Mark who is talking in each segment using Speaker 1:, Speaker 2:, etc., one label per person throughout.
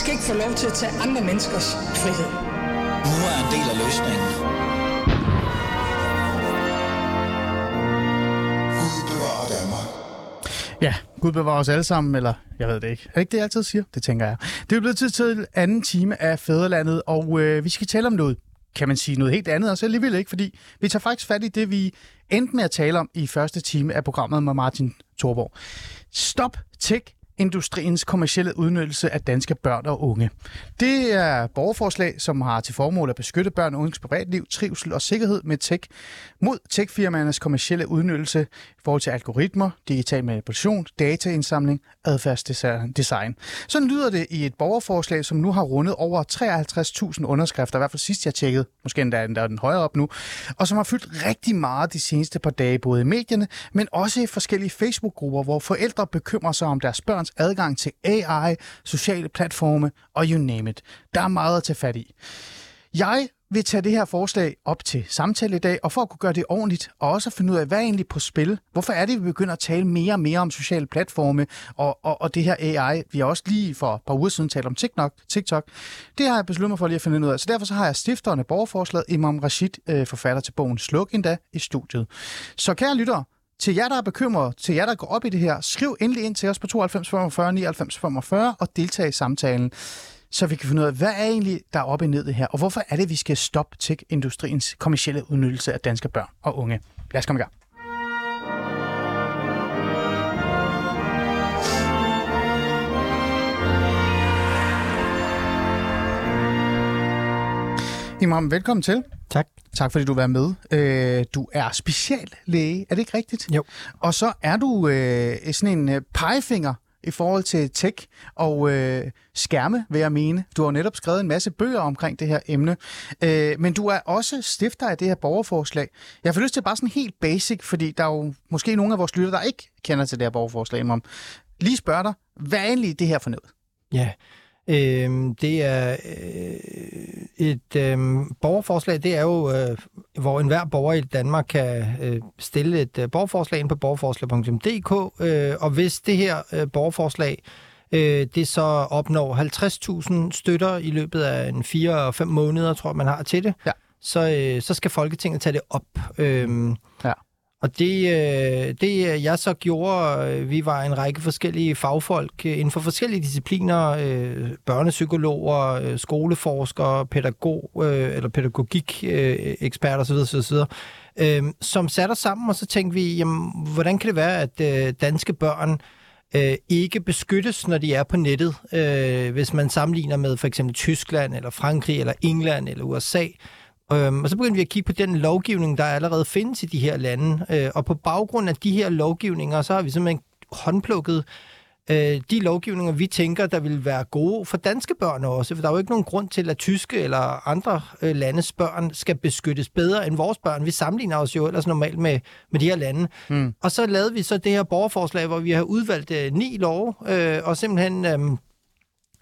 Speaker 1: skal ikke få lov til at tage andre menneskers frihed.
Speaker 2: Nu er en del af løsningen.
Speaker 3: Ja, Gud bevarer os alle sammen, eller jeg ved det ikke. Er det ikke det, jeg altid siger? Det tænker jeg. Det er blevet tid til anden time af Fæderlandet, og øh, vi skal tale om noget, kan man sige, noget helt andet, og så alligevel ikke, fordi vi tager faktisk fat i det, vi endte med at tale om i første time af programmet med Martin Thorborg. Stop tech industriens kommercielle udnyttelse af danske børn og unge. Det er borgerforslag, som har til formål at beskytte børn og unges privatliv, trivsel og sikkerhed med tech mod techfirmaernes kommercielle udnyttelse i forhold til algoritmer, digital manipulation, dataindsamling, adfærdsdesign. Sådan lyder det i et borgerforslag, som nu har rundet over 53.000 underskrifter, i hvert fald sidst jeg tjekkede, måske endda er den højere op nu, og som har fyldt rigtig meget de seneste par dage, både i medierne, men også i forskellige Facebook-grupper, hvor forældre bekymrer sig om deres børns adgang til AI, sociale platforme og you name it. Der er meget at tage fat i. Jeg vil tage det her forslag op til samtale i dag, og for at kunne gøre det ordentligt, og også finde ud af, hvad er egentlig på spil? Hvorfor er det, vi begynder at tale mere og mere om sociale platforme og, og, og det her AI? Vi har også lige for et par uger siden talt om TikTok. TikTok. Det har jeg besluttet mig for lige at finde ud af. Så derfor så har jeg stifteren af borgerforslaget, Imam Rashid, øh, forfatter til bogen Sluk endda, i studiet. Så kære lyttere, til jer, der er bekymret, til jer, der går op i det her, skriv endelig ind til os på 92 45 99 45 og deltag i samtalen så vi kan finde ud af, hvad er egentlig der er oppe i ned det her, og hvorfor er det, vi skal stoppe tech-industriens kommercielle udnyttelse af danske børn og unge. Lad os komme i gang. Imam, velkommen til.
Speaker 4: Tak.
Speaker 3: Tak fordi du var med. Øh, du er speciallæge, er det ikke rigtigt?
Speaker 4: Jo.
Speaker 3: Og så er du øh, sådan en øh, pegefinger i forhold til tech og øh, skærme, vil jeg mene. Du har netop skrevet en masse bøger omkring det her emne, øh, men du er også stifter af det her borgerforslag. Jeg får lyst til bare sådan helt basic, fordi der er jo måske nogle af vores lytter, der ikke kender til det her borgerforslag. Om lige spørger dig, hvad er egentlig det her for noget?
Speaker 4: Ja, øh, det er øh, et øh, borgerforslag. Det er jo, øh, hvor enhver borger i Danmark kan øh, stille et øh, borgerforslag ind på borgerforslag.dk, øh, og hvis det her øh, borgerforslag øh, det så opnår 50.000 støtter i løbet af en 4-5 måneder, tror jeg, man har til det,
Speaker 3: Ja.
Speaker 4: så, øh, så skal Folketinget tage det op. Øh,
Speaker 3: Ja.
Speaker 4: Og det, øh, det øh, jeg så gjorde, øh, vi var en række forskellige fagfolk inden for forskellige discipliner, børnepsykologer, skoleforskere, pædagog eller pædagogik eksperter osv., osv., øhm, som satte os sammen, og så tænkte vi, jamen, hvordan kan det være, at danske børn øh, ikke beskyttes, når de er på nettet, øh, hvis man sammenligner med for eksempel Tyskland, eller Frankrig, eller England, eller USA. Øhm, og så begyndte vi at kigge på den lovgivning, der allerede findes i de her lande. Øh, og på baggrund af de her lovgivninger, så har vi simpelthen håndplukket øh, de lovgivninger, vi tænker, der vil være gode for danske børn også. For der er jo ikke nogen grund til, at tyske eller andre øh, landes børn skal beskyttes bedre end vores børn. Vi sammenligner os jo ellers normalt med, med de her lande.
Speaker 3: Mm.
Speaker 4: Og så lavede vi så det her borgerforslag, hvor vi har udvalgt øh, ni love, øh, og simpelthen øh,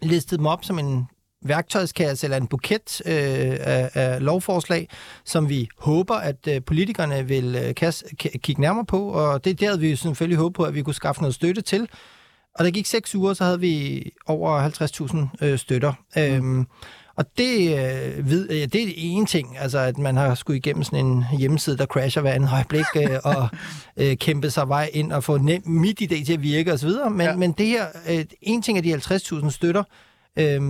Speaker 4: listet dem op som en værktøjskasse eller en buket øh, af, af lovforslag, som vi håber, at øh, politikerne vil øh, kas, k- kigge nærmere på, og det, havde vi selvfølgelig håbet på, at vi kunne skaffe noget støtte til. Og der gik seks uger, så havde vi over 50.000 øh, støtter. Mm. Øhm, og det, øh, ved, øh, det er en ting, altså at man har skulle igennem sådan en hjemmeside, der crasher hver anden øjeblik, øh, og øh, kæmpe sig vej ind og få nem, mit idé til at virke osv. Men,
Speaker 3: Ja.
Speaker 4: ja. men det her, øh, en ting er de 50.000 støtter, øh,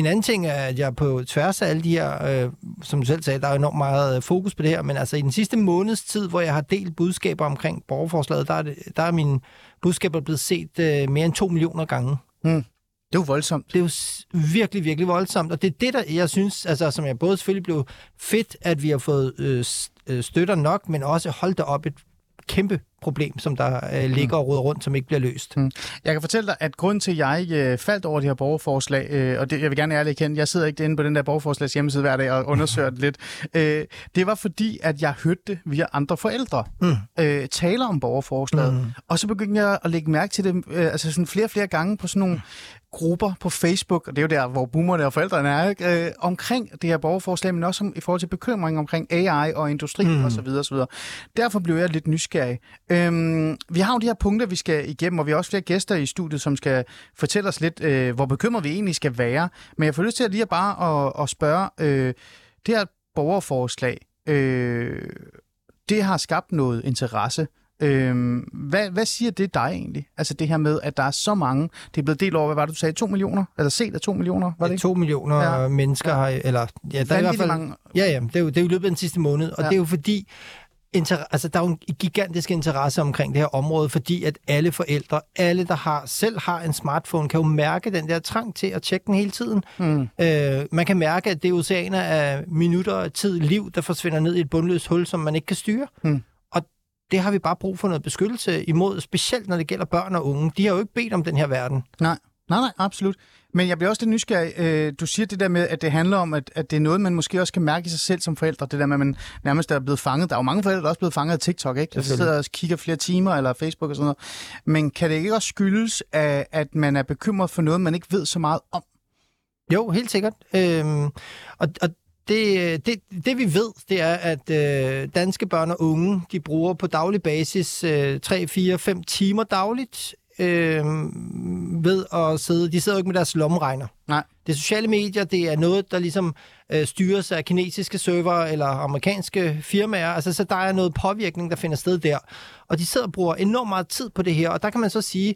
Speaker 4: en anden ting er, at jeg på tværs af alle de her, øh, som du selv sagde, der er enormt meget øh, fokus på det her, men altså i den sidste måneds tid, hvor jeg har delt budskaber omkring borgerforslaget, der er, det, der er mine budskaber blevet set øh, mere end to millioner gange.
Speaker 3: Det er jo voldsomt.
Speaker 4: Det er jo virkelig, virkelig voldsomt, og det er det, der jeg synes, altså som jeg både selvfølgelig blev fedt, at vi har fået øh, øh, støtter nok, men også holdt op et kæmpe problem, som der øh, ligger og råder rundt, som ikke bliver løst.
Speaker 3: Jeg kan fortælle dig, at grunden til, at jeg øh, faldt over det her borgerforslag, øh, og det, jeg vil gerne ærligt erkende, jeg sidder ikke inde på den der borgerforslags hjemmeside hver dag og undersøger det lidt, øh, det var fordi, at jeg hørte det via andre forældre
Speaker 4: Mm.
Speaker 3: øh, tale om borgerforslaget.
Speaker 4: Mm.
Speaker 3: Og så begyndte jeg at lægge mærke til det øh, altså sådan flere og flere gange på sådan nogle grupper på Facebook, og det er jo der, hvor boomerne og forældrene er, ikke? Øh, omkring det her borgerforslag, men også om, i forhold til bekymring omkring AI og industri
Speaker 4: Mm.
Speaker 3: mm. osv. osv. Derfor blev jeg lidt nysgerrig. Øhm, vi har jo de her punkter, vi skal igennem, og vi har også flere gæster i studiet, som skal fortælle os lidt, øh, hvor bekymret vi egentlig skal være. Men jeg får lyst til at lige bare at, at spørge, øh, det her borgerforslag, øh, det har skabt noget interesse. Øhm, hvad, hvad siger det dig egentlig? Altså det her med, at der er så mange, det er blevet delt over, hvad var det, du sagde, to millioner? Eller set af to millioner, var det ikke?
Speaker 4: To millioner
Speaker 3: Ja.
Speaker 4: ja. mennesker har, eller ja, der er i hvert fald,
Speaker 3: mange.
Speaker 4: ja, ja, det er, jo, det er jo i løbet af den sidste måned, og
Speaker 3: Ja.
Speaker 4: ja. det er jo fordi, inter, altså, der er jo en gigantisk interesse omkring det her område, fordi at alle forældre, alle der har selv har en smartphone, kan jo mærke den der trang til at tjekke den hele tiden.
Speaker 3: Mm.
Speaker 4: Øh, man kan mærke, at det er oceaner af minutter, tid, liv, der forsvinder ned i et bundløst hul, som man ikke kan styre.
Speaker 3: Mm.
Speaker 4: Og det har vi bare brug for noget beskyttelse imod, specielt når det gælder børn og unge. De har jo ikke bedt om den her verden.
Speaker 3: Nej, nej, nej, absolut. Men jeg bliver også lidt nysgerrig. Øh, du siger det der med, at det handler om, at, at det er noget, man måske også kan mærke i sig selv som forældre. Det der med, at man nærmest er blevet fanget. Der er jo mange forældre, der er også blevet fanget af TikTok, ikke? Der
Speaker 4: Selvfølgelig.
Speaker 3: sidder og kigger flere timer, eller Facebook og sådan noget. Men kan det ikke også skyldes, at, at man er bekymret for noget, man ikke ved så meget om?
Speaker 4: Jo, helt sikkert. Øhm, og, og det, det, det vi ved, det er, at øh, danske børn og unge, de bruger på daglig basis øh, 3, 4, 5 timer dagligt øh, ved at sidde. De sidder jo ikke med deres lommeregner.
Speaker 3: Nej.
Speaker 4: Det sociale medier, det er noget, der ligesom øh, styres af kinesiske server eller amerikanske firmaer. Altså, så der er noget påvirkning, der finder sted der. Og de sidder og bruger enormt meget tid på det her. Og der kan man så sige,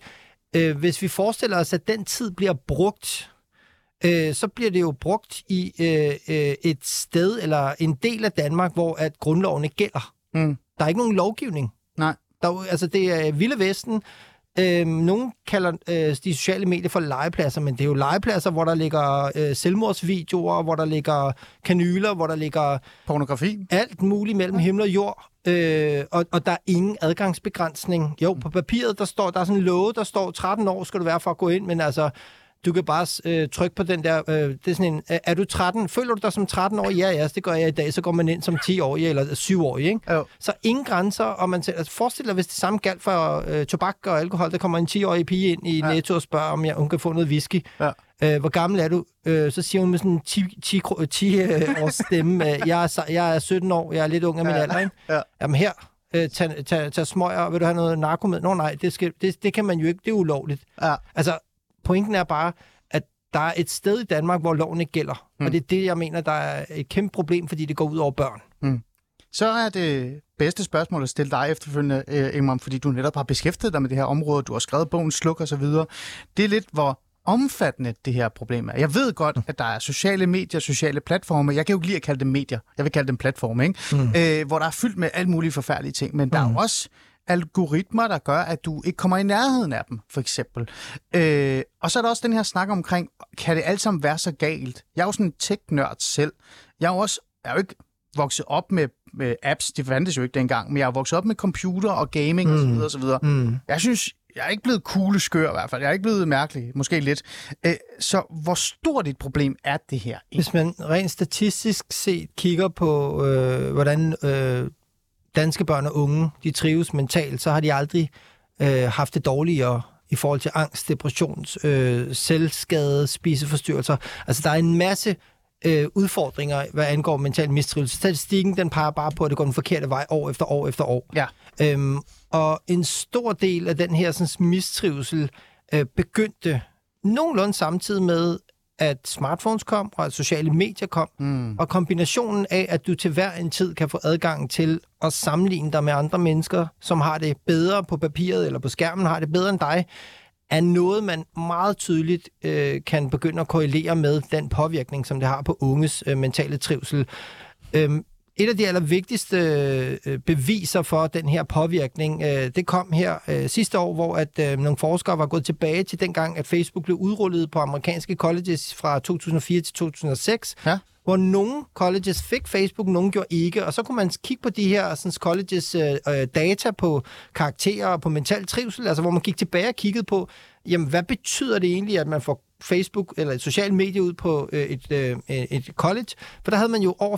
Speaker 4: øh, hvis vi forestiller os, at den tid bliver brugt øh, så bliver det jo brugt i øh, øh, et sted eller en del af Danmark, hvor at grundloven ikke gælder.
Speaker 3: Mm.
Speaker 4: Der er ikke nogen lovgivning.
Speaker 3: Nej.
Speaker 4: Der, er altså, det er Vilde Vesten. Øh, nogen kalder øh, de sociale medier for legepladser, men det er jo legepladser, hvor der ligger øh, selvmordsvideoer, hvor der ligger kanyler, hvor der ligger
Speaker 3: Pornografi?
Speaker 4: alt muligt mellem himmel og jord, øh, og, og der er ingen adgangsbegrænsning. Jo, på papiret, der står, der er sådan en love, der står 13 år skal du være for at gå ind, men altså, du kan bare øh, trykke på den der, øh, det er sådan en, er, er du 13, føler du dig som 13 år? Ja, ja, det gør jeg i dag, så går man ind som 10 år eller 7 år, ikke?
Speaker 3: Jo.
Speaker 4: Så ingen grænser, og man altså, forestil dig, hvis det samme galt for øh, tobak og alkohol, der kommer en 10-årig pige ind i
Speaker 3: Ja.
Speaker 4: Netto og spørger, om jeg, hun kan få noget whisky.
Speaker 3: Ja.
Speaker 4: Øh, hvor gammel er du? Øh, så siger hun med sådan en 10, 10, kro- 10 øh, års stemme, øh, jeg, er, jeg er 17 år, jeg er lidt ung af min
Speaker 3: Ja.
Speaker 4: alder, ikke?
Speaker 3: Ja.
Speaker 4: Jamen her, øh, tag, tag, tag smøger, vil du have noget narko med? Nå nej, det, skal, det, det kan man jo ikke, det er ulovligt.
Speaker 3: Ja.
Speaker 4: Altså, pointen er bare, at der er et sted i Danmark, hvor loven ikke gælder. Mm. Og det er det, jeg mener, der er et kæmpe problem, fordi det går ud over børn.
Speaker 3: Så er det bedste spørgsmål at stille dig efterfølgende, øh, Ingmar, fordi du netop har beskæftiget dig med det her område, du har skrevet bogen Sluk og så videre. Det er lidt, hvor omfattende det her problem er. Jeg ved godt, at der er sociale medier, sociale platforme. Jeg kan jo ikke lide at kalde dem medier. Jeg vil kalde dem platforme, ikke? Mm. Øh, hvor der er fyldt med alle mulige forfærdelige ting. Men der er jo også algoritmer, der gør, at du ikke kommer i nærheden af dem, for eksempel. Øh, og så er der også den her snak omkring, kan det alt sammen være så galt? Jeg er jo sådan en tech-nørd selv. Jeg er jo også, jeg er jo ikke vokset op med, med apps, det fandtes jo ikke dengang, men jeg er vokset op med computer og gaming mm. osv. osv.
Speaker 4: Mm.
Speaker 3: Jeg synes, jeg er ikke blevet kugleskør i hvert fald. Jeg er ikke blevet mærkelig, måske lidt. Øh, så hvor stort et problem er det her?
Speaker 4: Hvis man rent statistisk set kigger på, øh, hvordan øh, danske børn og unge de trives mentalt, så har de aldrig øh, haft det dårligere i forhold til angst, depression, øh, selvskade, spiseforstyrrelser. Altså, der er en masse øh, udfordringer, hvad angår mental mistrivelse. Statistikken, den peger bare på, at det går den forkerte vej år efter år efter år.
Speaker 3: Ja.
Speaker 4: Øhm, og en stor del af den her sådan, mistrivsel øh, begyndte nogenlunde samtidig med, at smartphones kom, og at sociale medier kom,
Speaker 3: Mm.
Speaker 4: og kombinationen af, at du til hver en tid kan få adgang til at sammenligne dig med andre mennesker, som har det bedre på papiret eller på skærmen, har det bedre end dig, er noget, man meget tydeligt øh, kan begynde at korrelere med den påvirkning, som det har på unges øh, mentale trivsel. Øhm, et af de allervigtigste øh, beviser for den her påvirkning, øh, det kom her øh, sidste år, hvor at øh, nogle forskere var gået tilbage til dengang, at Facebook blev udrullet på amerikanske colleges fra 2004 til 2006,
Speaker 3: Ja.
Speaker 4: hvor nogle colleges fik Facebook, nogle gjorde ikke, og så kunne man kigge på de her sådan, colleges øh, data på karakterer og på mental trivsel, altså hvor man gik tilbage og kiggede på, jamen hvad betyder det egentlig, at man får Facebook eller et socialt medie ud på øh, et, øh, et college, for der havde man jo over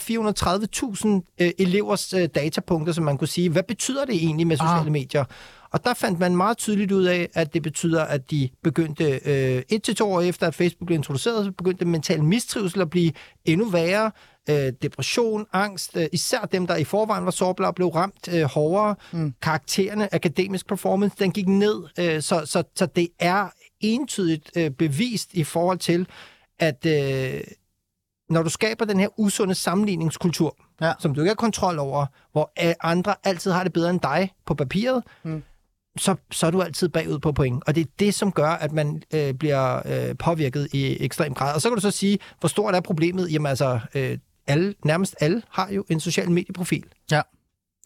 Speaker 4: 430.000 øh, elevers øh, datapunkter, som man kunne sige, hvad betyder det egentlig med sociale ah. medier? Og der fandt man meget tydeligt ud af, at det betyder, at de begyndte øh, et til to år efter, at Facebook blev introduceret, så begyndte mental mistrivsel at blive endnu værre. Øh, depression, angst, øh, især dem, der i forvejen var sårbare, blev ramt øh, hårdere. Mm. Karaktererne, akademisk performance, den gik ned. Øh, så, så, så det er entydigt øh, bevist i forhold til, at øh, når du skaber den her usunde sammenligningskultur, ja. som du ikke har kontrol over, hvor andre altid har det bedre end dig på papiret, mm så, så er du altid bagud på point. Og det er det, som gør, at man øh, bliver øh, påvirket i ekstrem grad. Og så kan du så sige, hvor stort er problemet? Jamen altså, øh, alle, nærmest alle har jo en social medieprofil.
Speaker 3: Ja,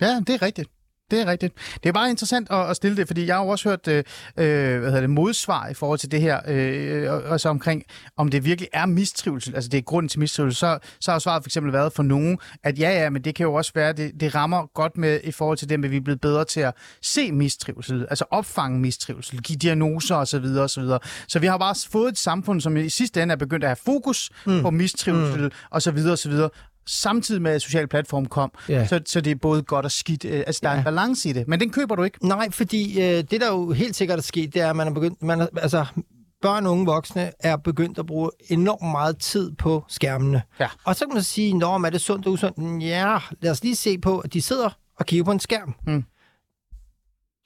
Speaker 3: ja det er rigtigt. Det er rigtigt. Det er bare interessant at, at stille det, fordi jeg har jo også hørt øh, øh hvad hedder det, modsvar i forhold til det her, øh, også omkring, om det virkelig er mistrivsel, altså det er grunden til mistrivsel. Så, så har svaret for eksempel været for nogen, at ja, ja, men det kan jo også være, det, det rammer godt med i forhold til det, at vi er blevet bedre til at se mistrivsel, altså opfange mistrivsel, give diagnoser osv. osv. Så vi har bare fået et samfund, som i sidste ende er begyndt at have fokus mm. på mistrivsel mm. osv. osv samtidig med, at social platform kom. Ja. Så, så det er både godt og skidt. Øh, altså, der ja. er en balance i det. Men den køber du ikke?
Speaker 4: Nej, fordi øh, det, der jo helt sikkert er sket, det er, at man er begyndt... Man er, altså, børn og unge voksne er begyndt at bruge enormt meget tid på skærmene. Ja. Og så kan man sige, når er det sundt og usundt? Ja, lad os lige se på, at de sidder og kigger på en skærm. Mm.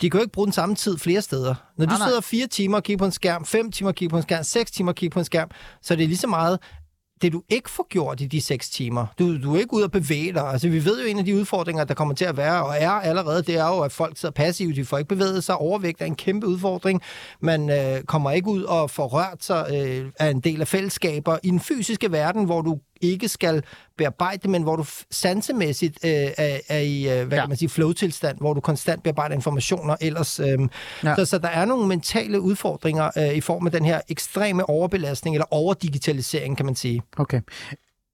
Speaker 4: De kan jo ikke bruge den samme tid flere steder. Når du nej, sidder fire timer og kigger på en skærm, fem timer og kigger på en skærm, seks timer og kigger på en skærm, så er det lige så meget, det du ikke får gjort i de seks timer. Du, du er ikke ude og bevæge dig. Altså, vi ved jo, en af de udfordringer, der kommer til at være, og er allerede, det er jo, at folk sidder passivt. De får ikke bevæget sig. Overvægt er en kæmpe udfordring. Man øh, kommer ikke ud og får rørt sig øh, af en del af fællesskaber. I den fysiske verden, hvor du ikke skal bearbejde men hvor du sansemæssigt øh, er, er i øh, hvad ja. kan man sige, flow-tilstand, hvor du konstant bearbejder informationer ellers. Øh, ja. så, så der er nogle mentale udfordringer øh, i form af den her ekstreme overbelastning, eller overdigitalisering, kan man sige.
Speaker 3: Okay.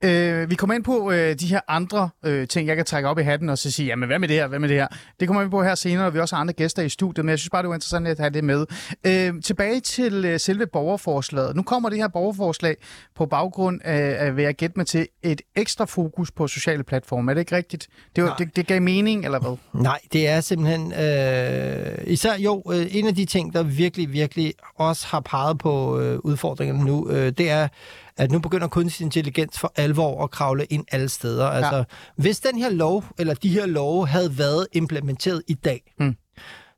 Speaker 3: Øh, vi kommer ind på øh, de her andre øh, ting, jeg kan trække op i hatten og så sige, jamen hvad med det her, hvad med det her? Det kommer vi på her senere, og vi også har andre gæster i studiet, men jeg synes bare, det var interessant at have det med. Øh, tilbage til øh, selve borgerforslaget. Nu kommer det her borgerforslag på baggrund af, af hvad jeg gætte mig til, et ekstra fokus på sociale platforme. Er det ikke rigtigt? Det, var, det, det gav mening, eller hvad?
Speaker 4: Nej, det er simpelthen... Øh, især jo, øh, en af de ting, der virkelig, virkelig også har peget på øh, udfordringerne nu, øh, det er at nu begynder kunstig intelligens for alvor at kravle ind alle steder. Ja. Altså, hvis den her lov, eller de her love, havde været implementeret i dag, mm.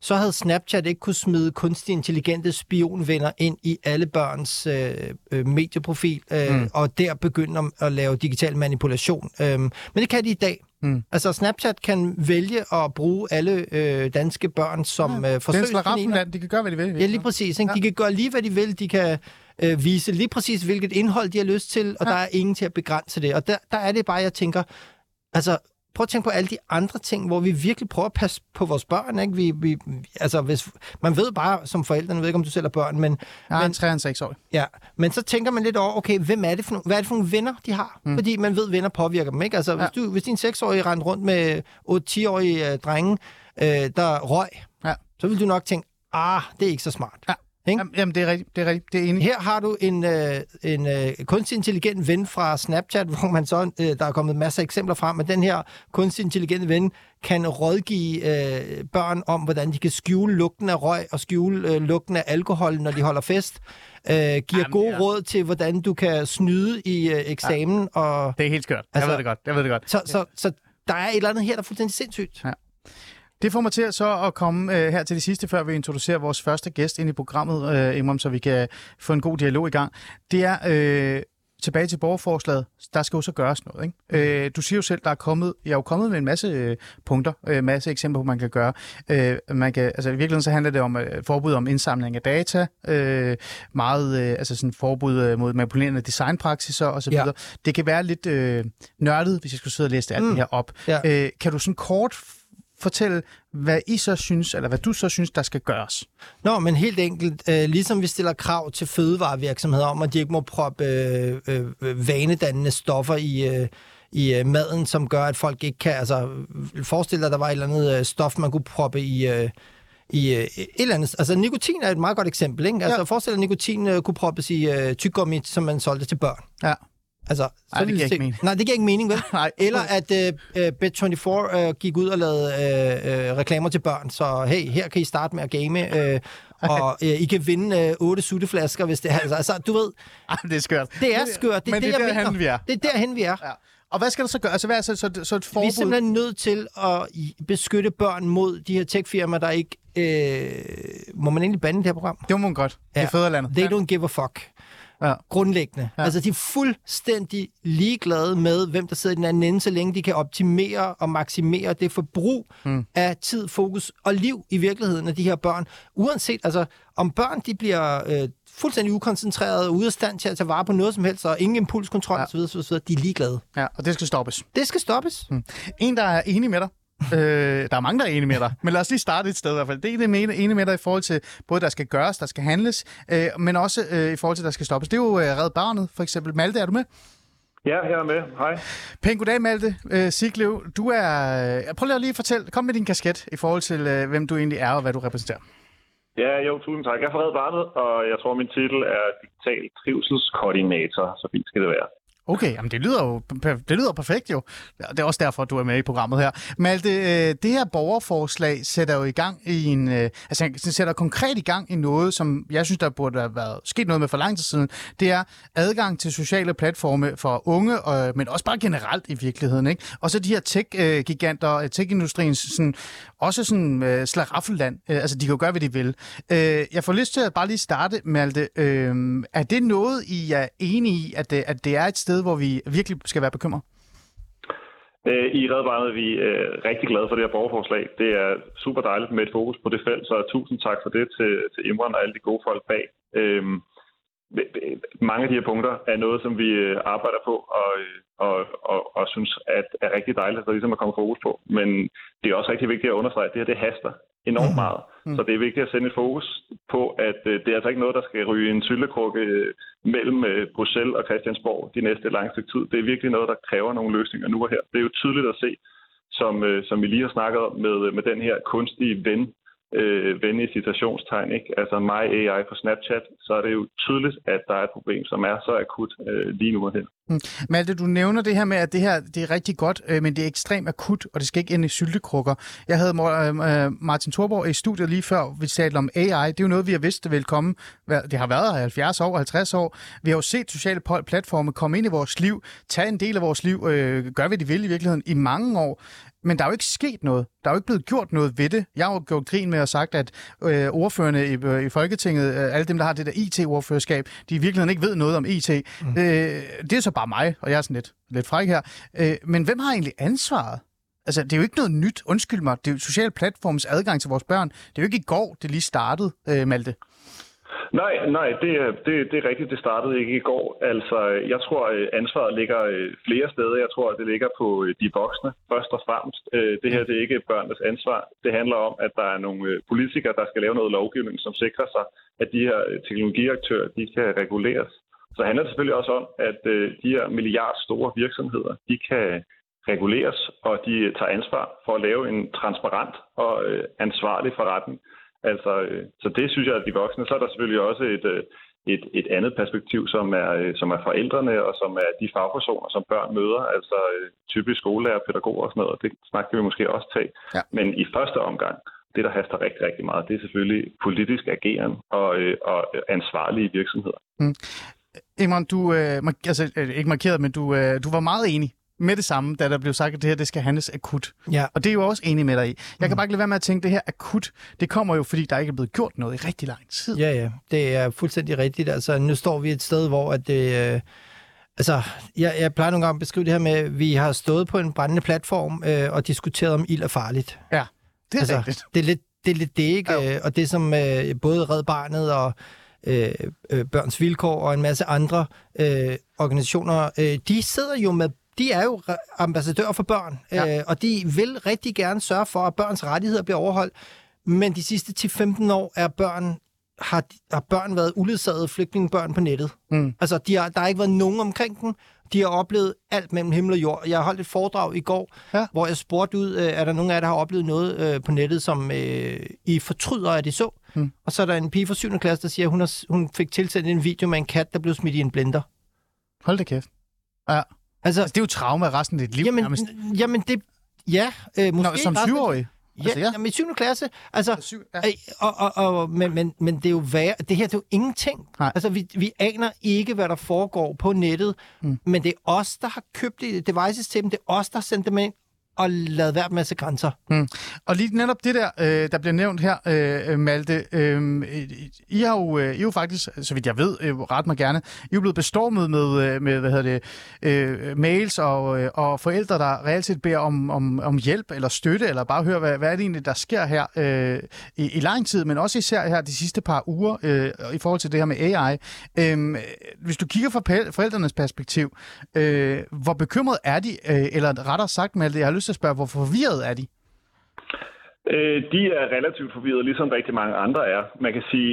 Speaker 4: så havde Snapchat ikke kunne smide kunstig intelligente spionvenner ind i alle børns øh, øh, medieprofil, øh, mm. og der begynde at, at lave digital manipulation. Øh, men det kan de i dag. Mm. Altså Snapchat kan vælge at bruge alle øh, danske børn som ja, øh, forsøgskaniner.
Speaker 3: De kan gøre, hvad de vil.
Speaker 4: Ja, lige præcis. Ikke? Ja. De kan gøre lige, hvad de vil. De kan øh, vise lige præcis, hvilket indhold de har lyst til, og ja. der er ingen til at begrænse det. Og der, der er det bare, jeg tænker, altså prøv at tænke på alle de andre ting, hvor vi virkelig prøver at passe på vores børn. Ikke? Vi, vi, altså, hvis, man ved bare som forældre, jeg ved ikke, om du selv er børn, men...
Speaker 3: Ja, men, 3 6 år.
Speaker 4: Ja, men så tænker man lidt over, okay, hvem er det for, hvad er det for nogle venner, de har? Mm. Fordi man ved, venner påvirker dem. Ikke? Altså, ja. hvis, du, hvis din 6-årige render rundt med 8-10-årige øh, drenge, øh, der røg, ja. så vil du nok tænke, ah, det er ikke så smart. Ja.
Speaker 3: Ikke? Jamen, det er rigtigt. Det er rigtigt. Det er enig.
Speaker 4: Her har du en, øh, en øh, kunstig intelligent ven fra Snapchat, hvor man så, øh, der er kommet masser af eksempler frem, at den her kunstig intelligente ven kan rådgive øh, børn om, hvordan de kan skjule lugten af røg og skjule øh, lugten af alkohol, når de holder fest. Øh, giver Jamen, gode ja. råd til, hvordan du kan snyde i øh, eksamen. Ja. Og,
Speaker 3: det er helt skørt. Altså, jeg ved det godt. Jeg ved det godt.
Speaker 4: Så, så, så der er et eller andet her, der er fuldstændig sindssygt. Ja.
Speaker 3: Det får mig til så at komme øh, her til det sidste, før vi introducerer vores første gæst ind i programmet, øh, Imram, så vi kan få en god dialog i gang. Det er øh, tilbage til borgerforslaget. Der skal jo så gøres noget. Ikke? Mm. Øh, du siger jo selv, der er kommet, jeg er jo kommet med en masse øh, punkter, øh, masse eksempler på, man kan gøre. Øh, man kan, altså, I virkeligheden så handler det om øh, forbud om indsamling af data, øh, meget øh, altså sådan forbud øh, mod manipulerende designpraksiser osv. Ja. Det kan være lidt øh, nørdet, hvis jeg skulle sidde og læse alt mm. det her op. Ja. Øh, kan du sådan kort fortælle, hvad I så synes, eller hvad du så synes, der skal gøres?
Speaker 4: Nå, men helt enkelt, øh, ligesom vi stiller krav til fødevarevirksomheder om, at de ikke må proppe øh, øh, vanedannende stoffer i... Øh, i øh, maden, som gør, at folk ikke kan... Altså, forestil dig, at der var et eller andet øh, stof, man kunne proppe i, øh, i øh, et eller andet... Altså, nikotin er et meget godt eksempel, ikke? Altså,
Speaker 3: Ja.
Speaker 4: forestil dig, at nikotin øh, kunne proppes i øh, tyggegummi, som man solgte til børn.
Speaker 3: Ja.
Speaker 4: Altså,
Speaker 3: Ej, det giver
Speaker 4: se-
Speaker 3: ikke mening.
Speaker 4: Nej, det giver ikke mening, vel?
Speaker 3: Nej.
Speaker 4: Eller at øh, Bet24 øh, gik ud og lavede øh, øh, reklamer til børn, så hey, her kan I starte med at game, øh, og øh, I kan vinde øh, otte sutteflasker, hvis det er... Altså, altså, du ved,
Speaker 3: Ej, det er skørt.
Speaker 4: det er skørt. Det er
Speaker 3: Men
Speaker 4: det,
Speaker 3: det er derhen,
Speaker 4: mener.
Speaker 3: vi er.
Speaker 4: Det er derhen, vi er.
Speaker 3: Ja. Og hvad skal der så gøre? Altså, hvad er så, så, så et
Speaker 4: Vi
Speaker 3: forbud?
Speaker 4: er simpelthen nødt til at beskytte børn mod de her tech-firmaer, der ikke... Øh, må man egentlig bande det her program?
Speaker 3: Det må man godt. Det er
Speaker 4: Ja.
Speaker 3: fædrelandet.
Speaker 4: They don't give a fuck.
Speaker 3: Ja.
Speaker 4: Grundlæggende.
Speaker 3: Ja.
Speaker 4: Altså, de er fuldstændig ligeglade med, hvem der sidder i den anden ende, så længe de kan optimere og maksimere det forbrug mm. af tid, fokus og liv i virkeligheden af de her børn. Uanset, altså, om børn de bliver øh, fuldstændig ukoncentrerede, ude af stand til at tage vare på noget som helst, og ingen impulskontrol
Speaker 3: Ja.
Speaker 4: ja. osv., osv., de er ligeglade.
Speaker 3: Ja, og det skal stoppes.
Speaker 4: Det skal stoppes. Mm.
Speaker 3: En, der er enig med dig. Øh, der er mange, der er enige med dig. Men lad os lige starte et sted i hvert fald. Det er en enig med dig i forhold til både, der skal gøres, der skal handles, øh, men også øh, i forhold til, der skal stoppes. Det er jo øh, Red Barnet, for eksempel. Malte, er du med?
Speaker 5: Ja, her er med. Hej.
Speaker 3: Pæn goddag, Malte. Øh, Siglev, du er... Øh, prøv lige at lige fortælle. Kom med din kasket i forhold til, øh, hvem du egentlig er og hvad du repræsenterer.
Speaker 5: Ja, jo, tusind tak. Jeg er fra Red Barnet, og jeg tror, min titel er Digital Trivselskoordinator, så fint skal det være.
Speaker 3: Okay, jamen det lyder jo det lyder perfekt jo. Det er også derfor, du er med i programmet her. Malte, øh, det her borgerforslag sætter jo i gang i en... Øh, altså, det sætter konkret i gang i noget, som jeg synes, der burde have været sket noget med for lang tid siden. Det er adgang til sociale platforme for unge, men også bare generelt i virkeligheden. Ikke? Og så de her tech-giganter, øh, tech-industriens sådan, også sådan slaraffeland. altså, de kan jo gøre, hvad de vil. Jeg får lyst til at bare lige starte, Malte. Er det noget, I er enige i, at det, at det er et sted, hvor vi virkelig skal være bekymret?
Speaker 5: Øh, I Red Barnet er vi øh, rigtig glade for det her borgerforslag. Det er super dejligt med et fokus på det felt, så tusind tak for det til, til Imran og alle de gode folk bag. Øhm, øh, mange af de her punkter er noget, som vi øh, arbejder på og, øh, og, og, og synes at er rigtig dejligt, at der ligesom er kommet fokus på. Men det er også rigtig vigtigt at understrege, at det her det haster enormt meget. Mm. Så det er vigtigt at sende et fokus på, at øh, det er altså ikke noget, der skal ryge en syltekrukke øh, mellem øh, Bruxelles og Christiansborg de næste lange stykke tid. Det er virkelig noget, der kræver nogle løsninger nu og her. Det er jo tydeligt at se, som, øh, som vi lige har snakket om med, med den her kunstige ven, øh, ven i citationstegn, ikke? altså My AI på Snapchat, så er det jo tydeligt, at der er et problem, som er så akut øh, lige nu og her.
Speaker 3: Mm. Malte, du nævner det her med, at det her det er rigtig godt, øh, men det er ekstremt akut, og det skal ikke ind i syltekrukker. Jeg havde øh, Martin Thorborg i studiet lige før, vi talte om AI. Det er jo noget, vi har vidst, det vil komme. Det har været her 70 år, 50 år. Vi har jo set sociale platforme komme ind i vores liv, tage en del af vores liv, øh, gøre hvad de vil i virkeligheden i mange år. Men der er jo ikke sket noget. Der er jo ikke blevet gjort noget ved det. Jeg har jo gjort grin med at sagt, at øh, ordførende i, øh, i Folketinget, øh, alle dem, der har det der IT-ordførerskab, de i virkeligheden ikke ved noget om IT. Mm. Øh, det er så bare mig, og jeg er sådan lidt, lidt fræk her. Øh, men hvem har egentlig ansvaret? Altså, det er jo ikke noget nyt. Undskyld mig. Det er jo social platforms adgang til vores børn. Det er jo ikke i går, det lige startede, øh, Malte.
Speaker 5: Nej, nej, det, er- det, det er rigtigt. Det startede ikke i går. Altså, jeg tror, øh, ansvaret ligger øh, flere steder. Jeg tror, det ligger på øh, de voksne, først og fremmest. Det her det er ikke børnenes ansvar. Det handler om, at der er nogle politikere, der skal lave noget lovgivning, som sikrer sig, at de her teknologiaktører, de kan reguleres. Så handler det selvfølgelig også om, at øh, de her milliardstore virksomheder, de kan reguleres, og de tager ansvar for at lave en transparent og øh, ansvarlig forretning. Altså, øh, så det synes jeg, at de voksne, så er der selvfølgelig også et, øh, et, et andet perspektiv, som er, øh, som er forældrene, og som er de fagpersoner, som børn møder, altså øh, typisk skolelærer, pædagoger og sådan noget, og det snakker vi måske også tage.
Speaker 3: Ja.
Speaker 5: Men i første omgang, det der haster rigtig, rigtig meget, det er selvfølgelig politisk ageren og, øh, og ansvarlige virksomheder.
Speaker 3: Imran, du, øh, mark- altså, øh, ikke markeret, men du, øh, du var meget enig med det samme, da der blev sagt, at det her det skal handles akut.
Speaker 4: Ja.
Speaker 3: Og det er jo også enig med dig i. Jeg kan bare ikke lade være med at tænke, at det her akut, det kommer jo, fordi der ikke er blevet gjort noget i rigtig lang tid.
Speaker 4: Ja, ja, det er fuldstændig rigtigt. Altså, nu står vi et sted, hvor at det... Øh, altså, jeg, jeg plejer nogle gange at beskrive det her med, at vi har stået på en brændende platform øh, og diskuteret, om ild er farligt.
Speaker 3: Ja, det er
Speaker 4: Altså,
Speaker 3: rigtigt.
Speaker 4: det er lidt det, er lidt det ikke? Øh, og det som øh, både Red Barnet og øh, øh, Børns Vilkår og en masse andre øh, organisationer, øh, de sidder jo med de er jo re- ambassadører for børn,
Speaker 3: Ja.
Speaker 4: øh, og de vil rigtig gerne sørge for, at børns rettigheder bliver overholdt. Men de sidste 10-15 år er børn har, har børn været uledsagede flygtningebørn på nettet.
Speaker 3: Mm.
Speaker 4: Altså, de har, der har ikke været nogen omkring dem. De har oplevet alt mellem himmel og jord. Jeg har holdt et foredrag i går,
Speaker 3: Ja.
Speaker 4: hvor jeg spurgte ud, øh, er der nogen af jer, der har oplevet noget øh, på nettet, som øh, I fortryder, at de så?
Speaker 3: Mm.
Speaker 4: Og så er der en pige fra 7. klasse, der siger, at hun, har, hun fik tilsendt en video med en kat, der blev smidt i en blender.
Speaker 3: Hold da kæft. Ja.
Speaker 4: Altså,
Speaker 3: Altså, det er jo trauma resten af dit liv,
Speaker 4: jamen,
Speaker 3: nærmest.
Speaker 4: jamen det... Ja, øh, måske...
Speaker 3: Nå, som syvårig.
Speaker 4: Ja,
Speaker 3: Altså, ja.
Speaker 4: jamen, i 7. klasse. Altså,
Speaker 3: Syv, ja.
Speaker 4: Og, og, og, men, men, men det er jo værre. Det her det er jo ingenting.
Speaker 3: Nej.
Speaker 4: Altså, vi, vi aner ikke, hvad der foregår på nettet, mm. men det er os, der har købt det devices til dem. Det er os, der har sendt dem ind og lavet hver masse grænser.
Speaker 3: Mm. Og lige netop det der, øh, der bliver nævnt her, øh, Malte, øh, I, har jo, øh, I jo faktisk, så vidt jeg ved, øh, ret mig gerne, I er jo blevet bestormet med, øh, med hvad hedder det, øh, mails og, øh, og forældre, der reelt set beder om, om, om hjælp eller støtte, eller bare høre, hvad, hvad er det egentlig, der sker her øh, i, i lang tid, men også især her de sidste par uger øh, i forhold til det her med AI. Øh, hvis du kigger fra forældrenes perspektiv, øh, hvor bekymret er de, øh, eller rettere sagt, Malte, jeg har lyst til at spørge, hvor forvirret er de?
Speaker 5: Øh, de er relativt forvirrede, ligesom rigtig mange andre er. Man kan sige,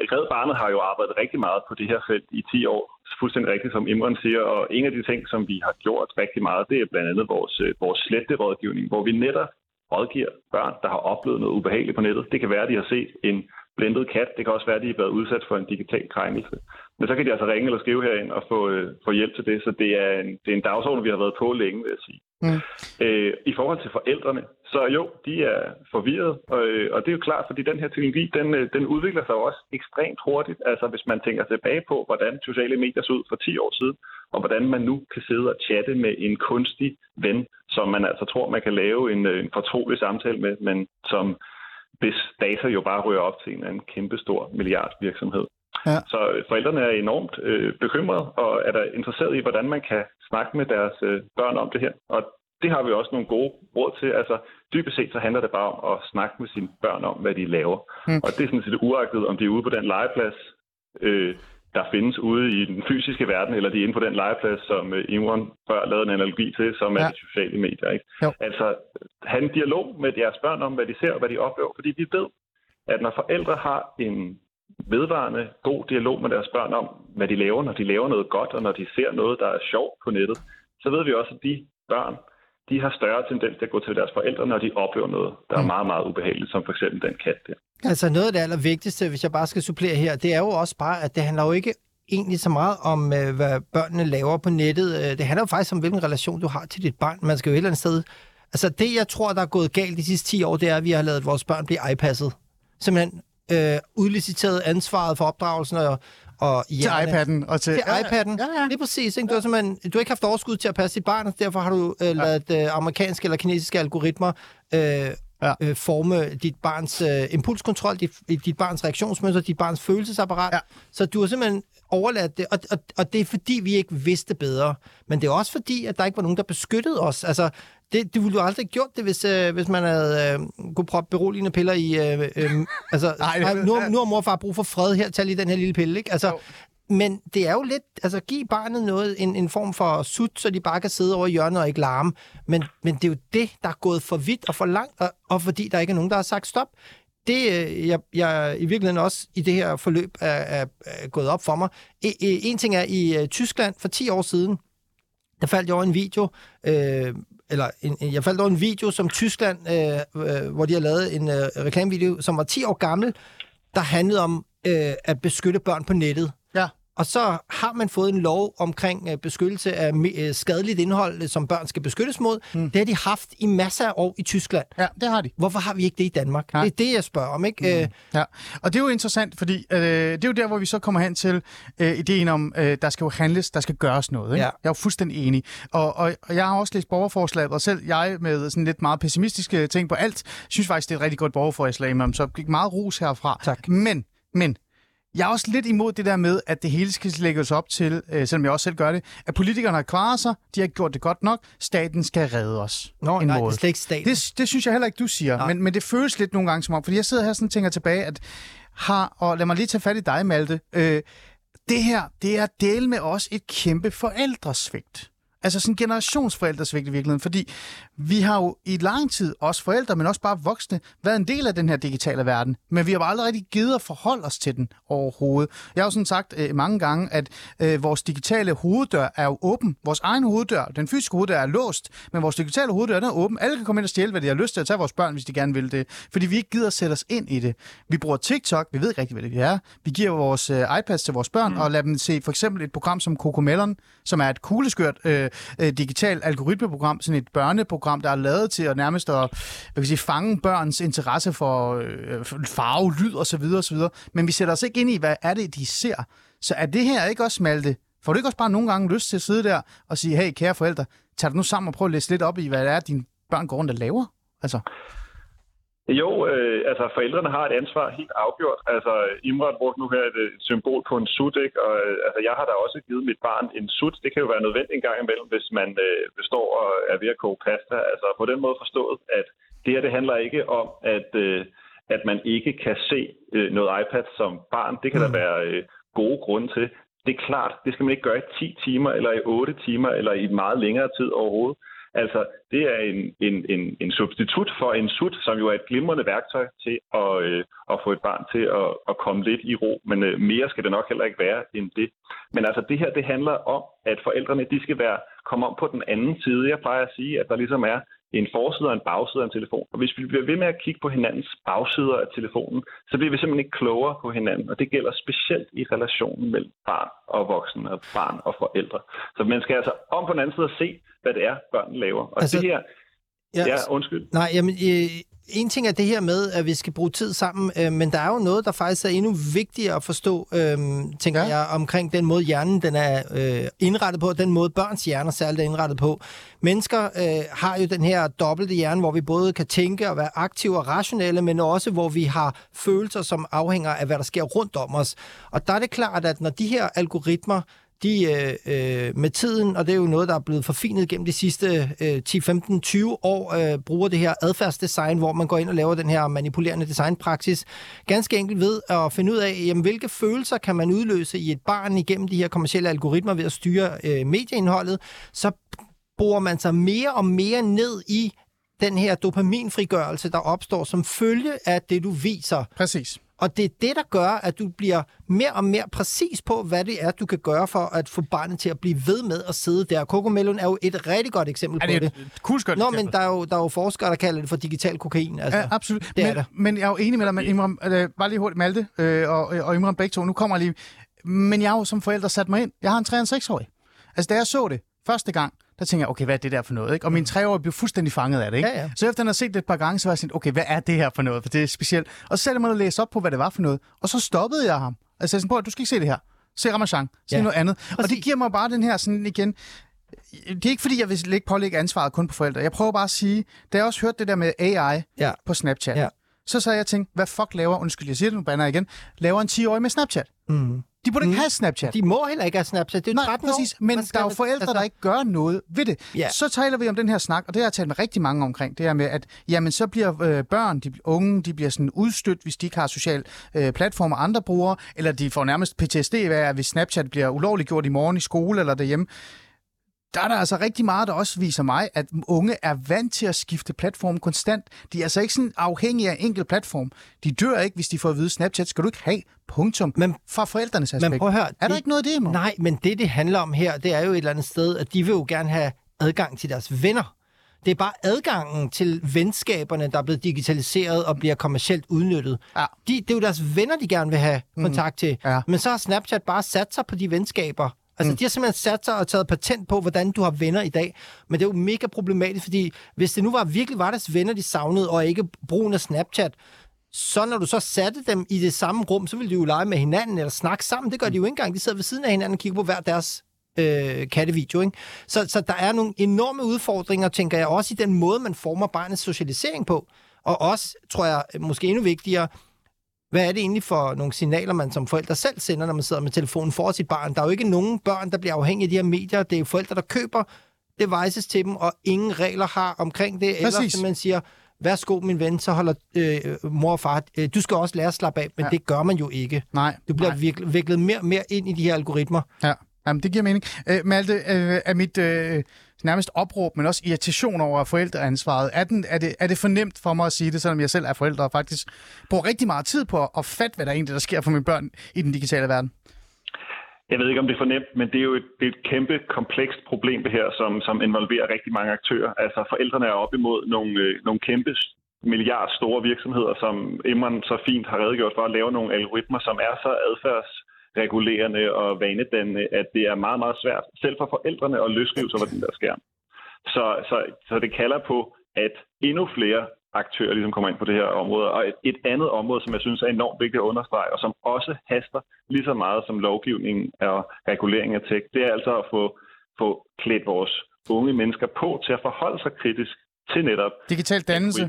Speaker 5: at Red Barnet har jo arbejdet rigtig meget på det her felt i 10 år, fuldstændig rigtigt, som Imran siger, og en af de ting, som vi har gjort rigtig meget, det er blandt andet vores, øh, vores sletterådgivning, hvor vi netop rådgiver børn, der har oplevet noget ubehageligt på nettet. Det kan være, at de har set en blindet kat. Det kan også være, at de er blevet udsat for en digital krænkelse. Men så kan de altså ringe eller skrive herind og få, øh, få hjælp til det. Så det er, en, det er en dagsorden, vi har været på længe, vil jeg sige.
Speaker 3: Mm.
Speaker 5: Øh, I forhold til forældrene, så jo, de er forvirret, og, og det er jo klart, fordi den her teknologi, den, øh, den udvikler sig jo også ekstremt hurtigt. Altså hvis man tænker tilbage på, hvordan sociale medier så ud for 10 år siden, og hvordan man nu kan sidde og chatte med en kunstig ven, som man altså tror, man kan lave en, øh, en fortrolig samtale med, men som hvis data jo bare rører op til en eller anden kæmpestor milliardvirksomhed.
Speaker 3: Ja.
Speaker 5: Så forældrene er enormt øh, bekymrede og er der interesseret i, hvordan man kan snakke med deres øh, børn om det her. Og det har vi også nogle gode råd til. Altså dybest set så handler det bare om at snakke med sine børn om, hvad de laver.
Speaker 3: Mm.
Speaker 5: Og det er sådan set uagtet, om de er ude på den legeplads, øh, der findes ude i den fysiske verden, eller de er inde på den legeplads, som øh, Imran før lavede en analogi til, som er
Speaker 3: Ja.
Speaker 5: de sociale medier. Ikke?
Speaker 3: Jo.
Speaker 5: Altså have en dialog med deres børn om, hvad de ser og hvad de oplever. Fordi vi ved, at når forældre har en vedvarende god dialog med deres børn om, hvad de laver, når de laver noget godt, og når de ser noget, der er sjovt på nettet, så ved vi også, at de børn, de har større tendens til at gå til deres forældre, når de oplever noget, der er meget, meget ubehageligt, som for eksempel den kat der.
Speaker 4: Altså noget af det allervigtigste, hvis jeg bare skal supplere her, det er jo også bare, at det handler jo ikke egentlig så meget om, øh, hvad børnene laver på nettet. Øh, Det handler jo faktisk om, hvilken relation du har til dit barn. Man skal jo et eller andet sted... Altså det, jeg tror, der er gået galt de sidste 10 år, det er, at vi har lavet vores børn blive iPasset. Simpelthen øh, udliciteret ansvaret for opdragelsen og, og
Speaker 3: Til
Speaker 4: hjerne-
Speaker 3: iPad'en og til...
Speaker 4: til iPad'en.
Speaker 3: Ja, ja.
Speaker 4: Lige præcis. Ikke? Du, har du har ikke haft overskud til at passe dit barn, og derfor har du øh, lavet øh, amerikanske eller kinesiske algoritmer øh,
Speaker 3: Ja.
Speaker 4: øh, forme dit barns øh, impulskontrol, dit, dit barns reaktionsmønster, dit barns følelsesapparat.
Speaker 3: Ja.
Speaker 4: Så du har simpelthen overladt det, og, og, og det er fordi, vi ikke vidste bedre. Men det er også fordi, at der ikke var nogen, der beskyttede os. Altså, det, du ville jo aldrig have gjort det, hvis, øh, hvis man havde øh, kunne proppe beroligende piller i... Øh, øh, altså,
Speaker 3: Nej, det-
Speaker 4: Ej, nu, nu har mor og far brug for fred her, tag lige den her lille pille, ikke? Altså,
Speaker 3: Jo.
Speaker 4: men det er jo lidt, altså giv barnet noget, en, en form for sut, så de bare kan sidde over i hjørnet og ikke larme. Men, men det er jo det, der er gået for vidt og for langt, og, og fordi der ikke er nogen, der har sagt stop. Det, øh, jeg, jeg i virkeligheden også i det her forløb er, er, er gået op for mig. E, e en ting er, i øh, Tyskland for 10 år siden, der faldt jeg over en video, øh, eller en, en- jeg faldt over en video, som Tyskland, øh, øh, hvor de har lavet en øh, reklamevideo, som var 10 år gammel, der handlede om øh, at beskytte børn på nettet.
Speaker 3: Ja.
Speaker 4: Og så har man fået en lov omkring øh, beskyttelse af øh, skadeligt indhold, øh, som børn skal beskyttes mod. Mm. Det har de haft i masser af år i Tyskland.
Speaker 3: Ja, det har de.
Speaker 4: Hvorfor har vi ikke det i Danmark?
Speaker 3: Nej.
Speaker 4: Det er det, jeg spørger om, ikke? Mm. Øh,
Speaker 3: Ja, og det er jo interessant, fordi øh, det er jo der, hvor vi så kommer hen til øh, ideen om, øh, der skal jo handles, der skal gøres noget. Ikke?
Speaker 4: Ja.
Speaker 3: Jeg er jo fuldstændig enig. Og, og, og jeg har også læst borgerforslaget, og selv jeg med sådan lidt meget pessimistiske ting på alt, synes faktisk, det er et rigtig godt borgerforslag, men så gik meget ros herfra.
Speaker 4: Tak.
Speaker 3: Men, men, jeg er også lidt imod det der med, at det hele skal lægges op til, øh, selvom jeg også selv gør det, at politikerne har klaret sig, de har ikke gjort det godt nok, staten skal redde os.
Speaker 4: Nå,
Speaker 3: en
Speaker 4: nej, det
Speaker 3: måde.
Speaker 4: er slet ikke staten.
Speaker 3: Det, det synes jeg heller ikke, du siger. Men, men det føles lidt nogle gange som om, fordi jeg sidder her sådan og tænker tilbage, at har, og lad mig lige tage fat i dig, Malte. Øh, det her, det er del med os et kæmpe forældresvigt. Altså sådan generationsforældresvigt i virkeligheden, fordi vi har jo i lang tid, også forældre, men også bare voksne, været en del af den her digitale verden, men vi har bare aldrig rigtig givet at forholde os til den overhovedet. Jeg har jo sådan sagt øh, mange gange, at øh, vores digitale hoveddør er jo åben. Vores egen hoveddør, den fysiske hoveddør er låst, men vores digitale hoveddør den er åben. Alle kan komme ind og stjæle, hvad de har lyst til at tage vores børn, hvis de gerne vil det, fordi vi ikke gider at sætte os ind i det. Vi bruger TikTok, vi ved ikke rigtig, hvad det er. Vi giver vores øh, iPads til vores børn mm. og lader dem se for eksempel et program som Cocomelon, som er et kugleskørt øh, øh, digitalt algoritmeprogram, sådan et børneprogram, der er lavet til at nærmest at hvad kan sige, fange børns interesse for øh, farve, lyd osv. osv. Men vi sætter os ikke ind i, hvad er det, de ser. Så er det her ikke også, Malte? Får du ikke også bare nogle gange lyst til at sidde der og sige, hey, kære forældre, tag dig nu sammen og prøv at læse lidt op i, hvad det er, dine børn går rundt og laver? Altså.
Speaker 5: Jo, øh, altså forældrene har et ansvar helt afgjort. Altså Imran brugte nu her et, et symbol på en sut, ikke? og øh, altså, jeg har da også givet mit barn en sut. Det kan jo være nødvendigt en gang imellem, hvis man øh, består og er ved at koge pasta. Altså på den måde forstået, at det her det handler ikke om, at, øh, at man ikke kan se øh, noget iPad som barn. Det kan mm. der være øh, gode grunde til. Det er klart, det skal man ikke gøre i 10 timer, eller i 8 timer, eller i meget længere tid overhovedet. Altså, det er en, en, en, en substitut for en sut, som jo er et glimrende værktøj til at, øh, at få et barn til at, at komme lidt i ro. Men øh, mere skal det nok heller ikke være end det. Men altså, det her, det handler om, at forældrene, de skal være komme om på den anden side. Jeg plejer at sige, at der ligesom er en forside og en bagside af en telefon. Og hvis vi bliver ved med at kigge på hinandens bagsider af telefonen, så bliver vi simpelthen ikke klogere på hinanden. Og det gælder specielt i relationen mellem barn og voksen, og barn og forældre. Så man skal altså om på den anden side se, hvad det er, børn laver. Og altså, det her... Ja, ja, undskyld.
Speaker 4: Nej, jamen, øh, en ting er det her med, at vi skal bruge tid sammen, øh, men der er jo noget, der faktisk er endnu vigtigere at forstå, øh, tænker ja. jeg, omkring den måde, hjernen den er øh, indrettet på, den måde børns hjerner særligt er indrettet på. Mennesker øh, har jo den her dobbelte hjerne, hvor vi både kan tænke og være aktive og rationelle, men også hvor vi har følelser, som afhænger af, hvad der sker rundt om os. Og der er det klart, at når de her algoritmer, de øh, øh, med tiden, og det er jo noget, der er blevet forfinet gennem de sidste øh, 10, 15, 20 år, øh, bruger det her adfærdsdesign, hvor man går ind og laver den her manipulerende designpraksis, ganske enkelt ved at finde ud af, jamen, hvilke følelser kan man udløse i et barn igennem de her kommersielle algoritmer ved at styre øh, medieindholdet, så borer man sig mere og mere ned i den her dopaminfrigørelse, der opstår som følge af det, du viser.
Speaker 3: Præcis.
Speaker 4: Og det er det, der gør, at du bliver mere og mere præcis på, hvad det er, du kan gøre for at få barnet til at blive ved med at sidde der. Cocomelon er jo et rigtig godt eksempel
Speaker 3: er
Speaker 4: det
Speaker 3: på det.
Speaker 4: Er Nå, men der er, jo, der er jo forskere, der kalder det for digital kokain. Altså,
Speaker 3: ja, absolut.
Speaker 4: Det
Speaker 3: men,
Speaker 4: er det.
Speaker 3: men jeg er jo enig med dig, men Imran, øh, bare lige hurtigt, Malte øh, og, og Imran begge to, nu kommer jeg lige. Men jeg har jo som forælder sat mig ind. Jeg har en 3 6-årig. Altså, da jeg så det første gang, der tænker jeg, okay, hvad er det der for noget? Ikke? Og min treårige blev fuldstændig fanget af det. Ikke?
Speaker 4: Ja, ja.
Speaker 3: Så efter han har set det et par gange, så var jeg sådan, okay, hvad er det her for noget? For det er specielt. Og så satte jeg mig og læse op på, hvad det var for noget. Og så stoppede jeg ham. Altså, jeg sagde sådan, du skal ikke se det her. Se Ramachan. Se ja. noget andet. Præcis. Og det giver mig bare den her sådan igen, det er ikke fordi, jeg vil ikke pålægge ansvaret kun på forældre. Jeg prøver bare at sige, da jeg også hørte det der med AI
Speaker 4: ja.
Speaker 3: på Snapchat,
Speaker 4: ja.
Speaker 3: Så sad jeg og tænkte, hvad fuck laver, undskyld, jeg siger det nu, banner igen, laver en 10-årig med Snapchat?
Speaker 4: Mm.
Speaker 3: De burde ikke mm. have Snapchat.
Speaker 4: De må heller ikke have Snapchat. Det er
Speaker 3: Nej,
Speaker 4: 13
Speaker 3: præcis. Men der er jo forældre, altså... der ikke gør noget ved det.
Speaker 4: Ja.
Speaker 3: Så taler vi om den her snak, og det har jeg talt med rigtig mange omkring. Det her med, at jamen, så bliver øh, børn, de unge, de bliver sådan udstødt, hvis de ikke har social øh, platformer, andre bruger, eller de får nærmest PTSD af, hvis Snapchat bliver ulovligt gjort i morgen i skole eller derhjemme der er der altså rigtig meget, der også viser mig, at unge er vant til at skifte platform konstant. De er altså ikke sådan afhængige af en enkelt platform. De dør ikke, hvis de får at vide, Snapchat skal du ikke have, punktum, men, fra forældrenes aspekt.
Speaker 4: Men prøv at høre,
Speaker 3: er der
Speaker 4: det,
Speaker 3: ikke noget af det, Mo?
Speaker 4: Nej, men det, det handler om her, det er jo et eller andet sted, at de vil jo gerne have adgang til deres venner. Det er bare adgangen til venskaberne, der er blevet digitaliseret og bliver kommercielt udnyttet.
Speaker 3: Ja.
Speaker 4: De, det er jo deres venner, de gerne vil have kontakt til.
Speaker 3: Ja.
Speaker 4: Men så har Snapchat bare sat sig på de venskaber, Altså, mm. de har simpelthen sat sig og taget patent på, hvordan du har venner i dag. Men det er jo mega problematisk, fordi hvis det nu var virkelig var deres venner, de savnede, og ikke brugen af Snapchat, så når du så satte dem i det samme rum, så ville de jo lege med hinanden eller snakke sammen. Det gør de jo ikke engang. De sidder ved siden af hinanden og kigger på hver deres øh, kattevideo. Ikke? Så, så der er nogle enorme udfordringer, tænker jeg, også i den måde, man former barnets socialisering på. Og også, tror jeg, måske endnu vigtigere, hvad er det egentlig for nogle signaler, man som forældre selv sender, når man sidder med telefonen for sit barn? Der er jo ikke nogen børn, der bliver afhængige af de her medier. Det er jo forældre, der køber devices til dem, og ingen regler har omkring det.
Speaker 3: Præcis.
Speaker 4: Eller som man siger, værsgo min ven, så holder øh, mor og far, øh, du skal også lære at slappe af, men
Speaker 3: Ja.
Speaker 4: det gør man jo ikke.
Speaker 3: Nej.
Speaker 4: Du bliver
Speaker 3: nej.
Speaker 4: viklet, viklet mere og mere ind i de her algoritmer.
Speaker 3: Ja. Jamen, det giver mening. Øh, Malte, øh, er mit øh, nærmest opråb, men også irritation over forældreansvaret, er, den, er, det, er det for nemt for mig at sige det, selvom jeg selv er forældre og faktisk bruger rigtig meget tid på at fatte, hvad der egentlig der sker for mine børn i den digitale verden?
Speaker 5: Jeg ved ikke, om det er for nemt, men det er jo et, det er et kæmpe komplekst problem, det her, som, som involverer rigtig mange aktører. Altså forældrene er op imod nogle, øh, nogle kæmpe milliard store virksomheder, som Imran så fint har redegjort for at lave nogle algoritmer, som er så regulerende og vanedannende, at det er meget, meget svært, selv for forældrene, at løsrive sig fra den der skærm. Så, så, så det kalder på, at endnu flere aktører ligesom kommer ind på det her område. Og et, et andet område, som jeg synes er enormt vigtigt at understrege, og som også haster lige så meget som lovgivningen og reguleringen af tech, det er altså at få, få klædt vores unge mennesker på til at forholde sig kritisk til netop
Speaker 3: Digital dannelse.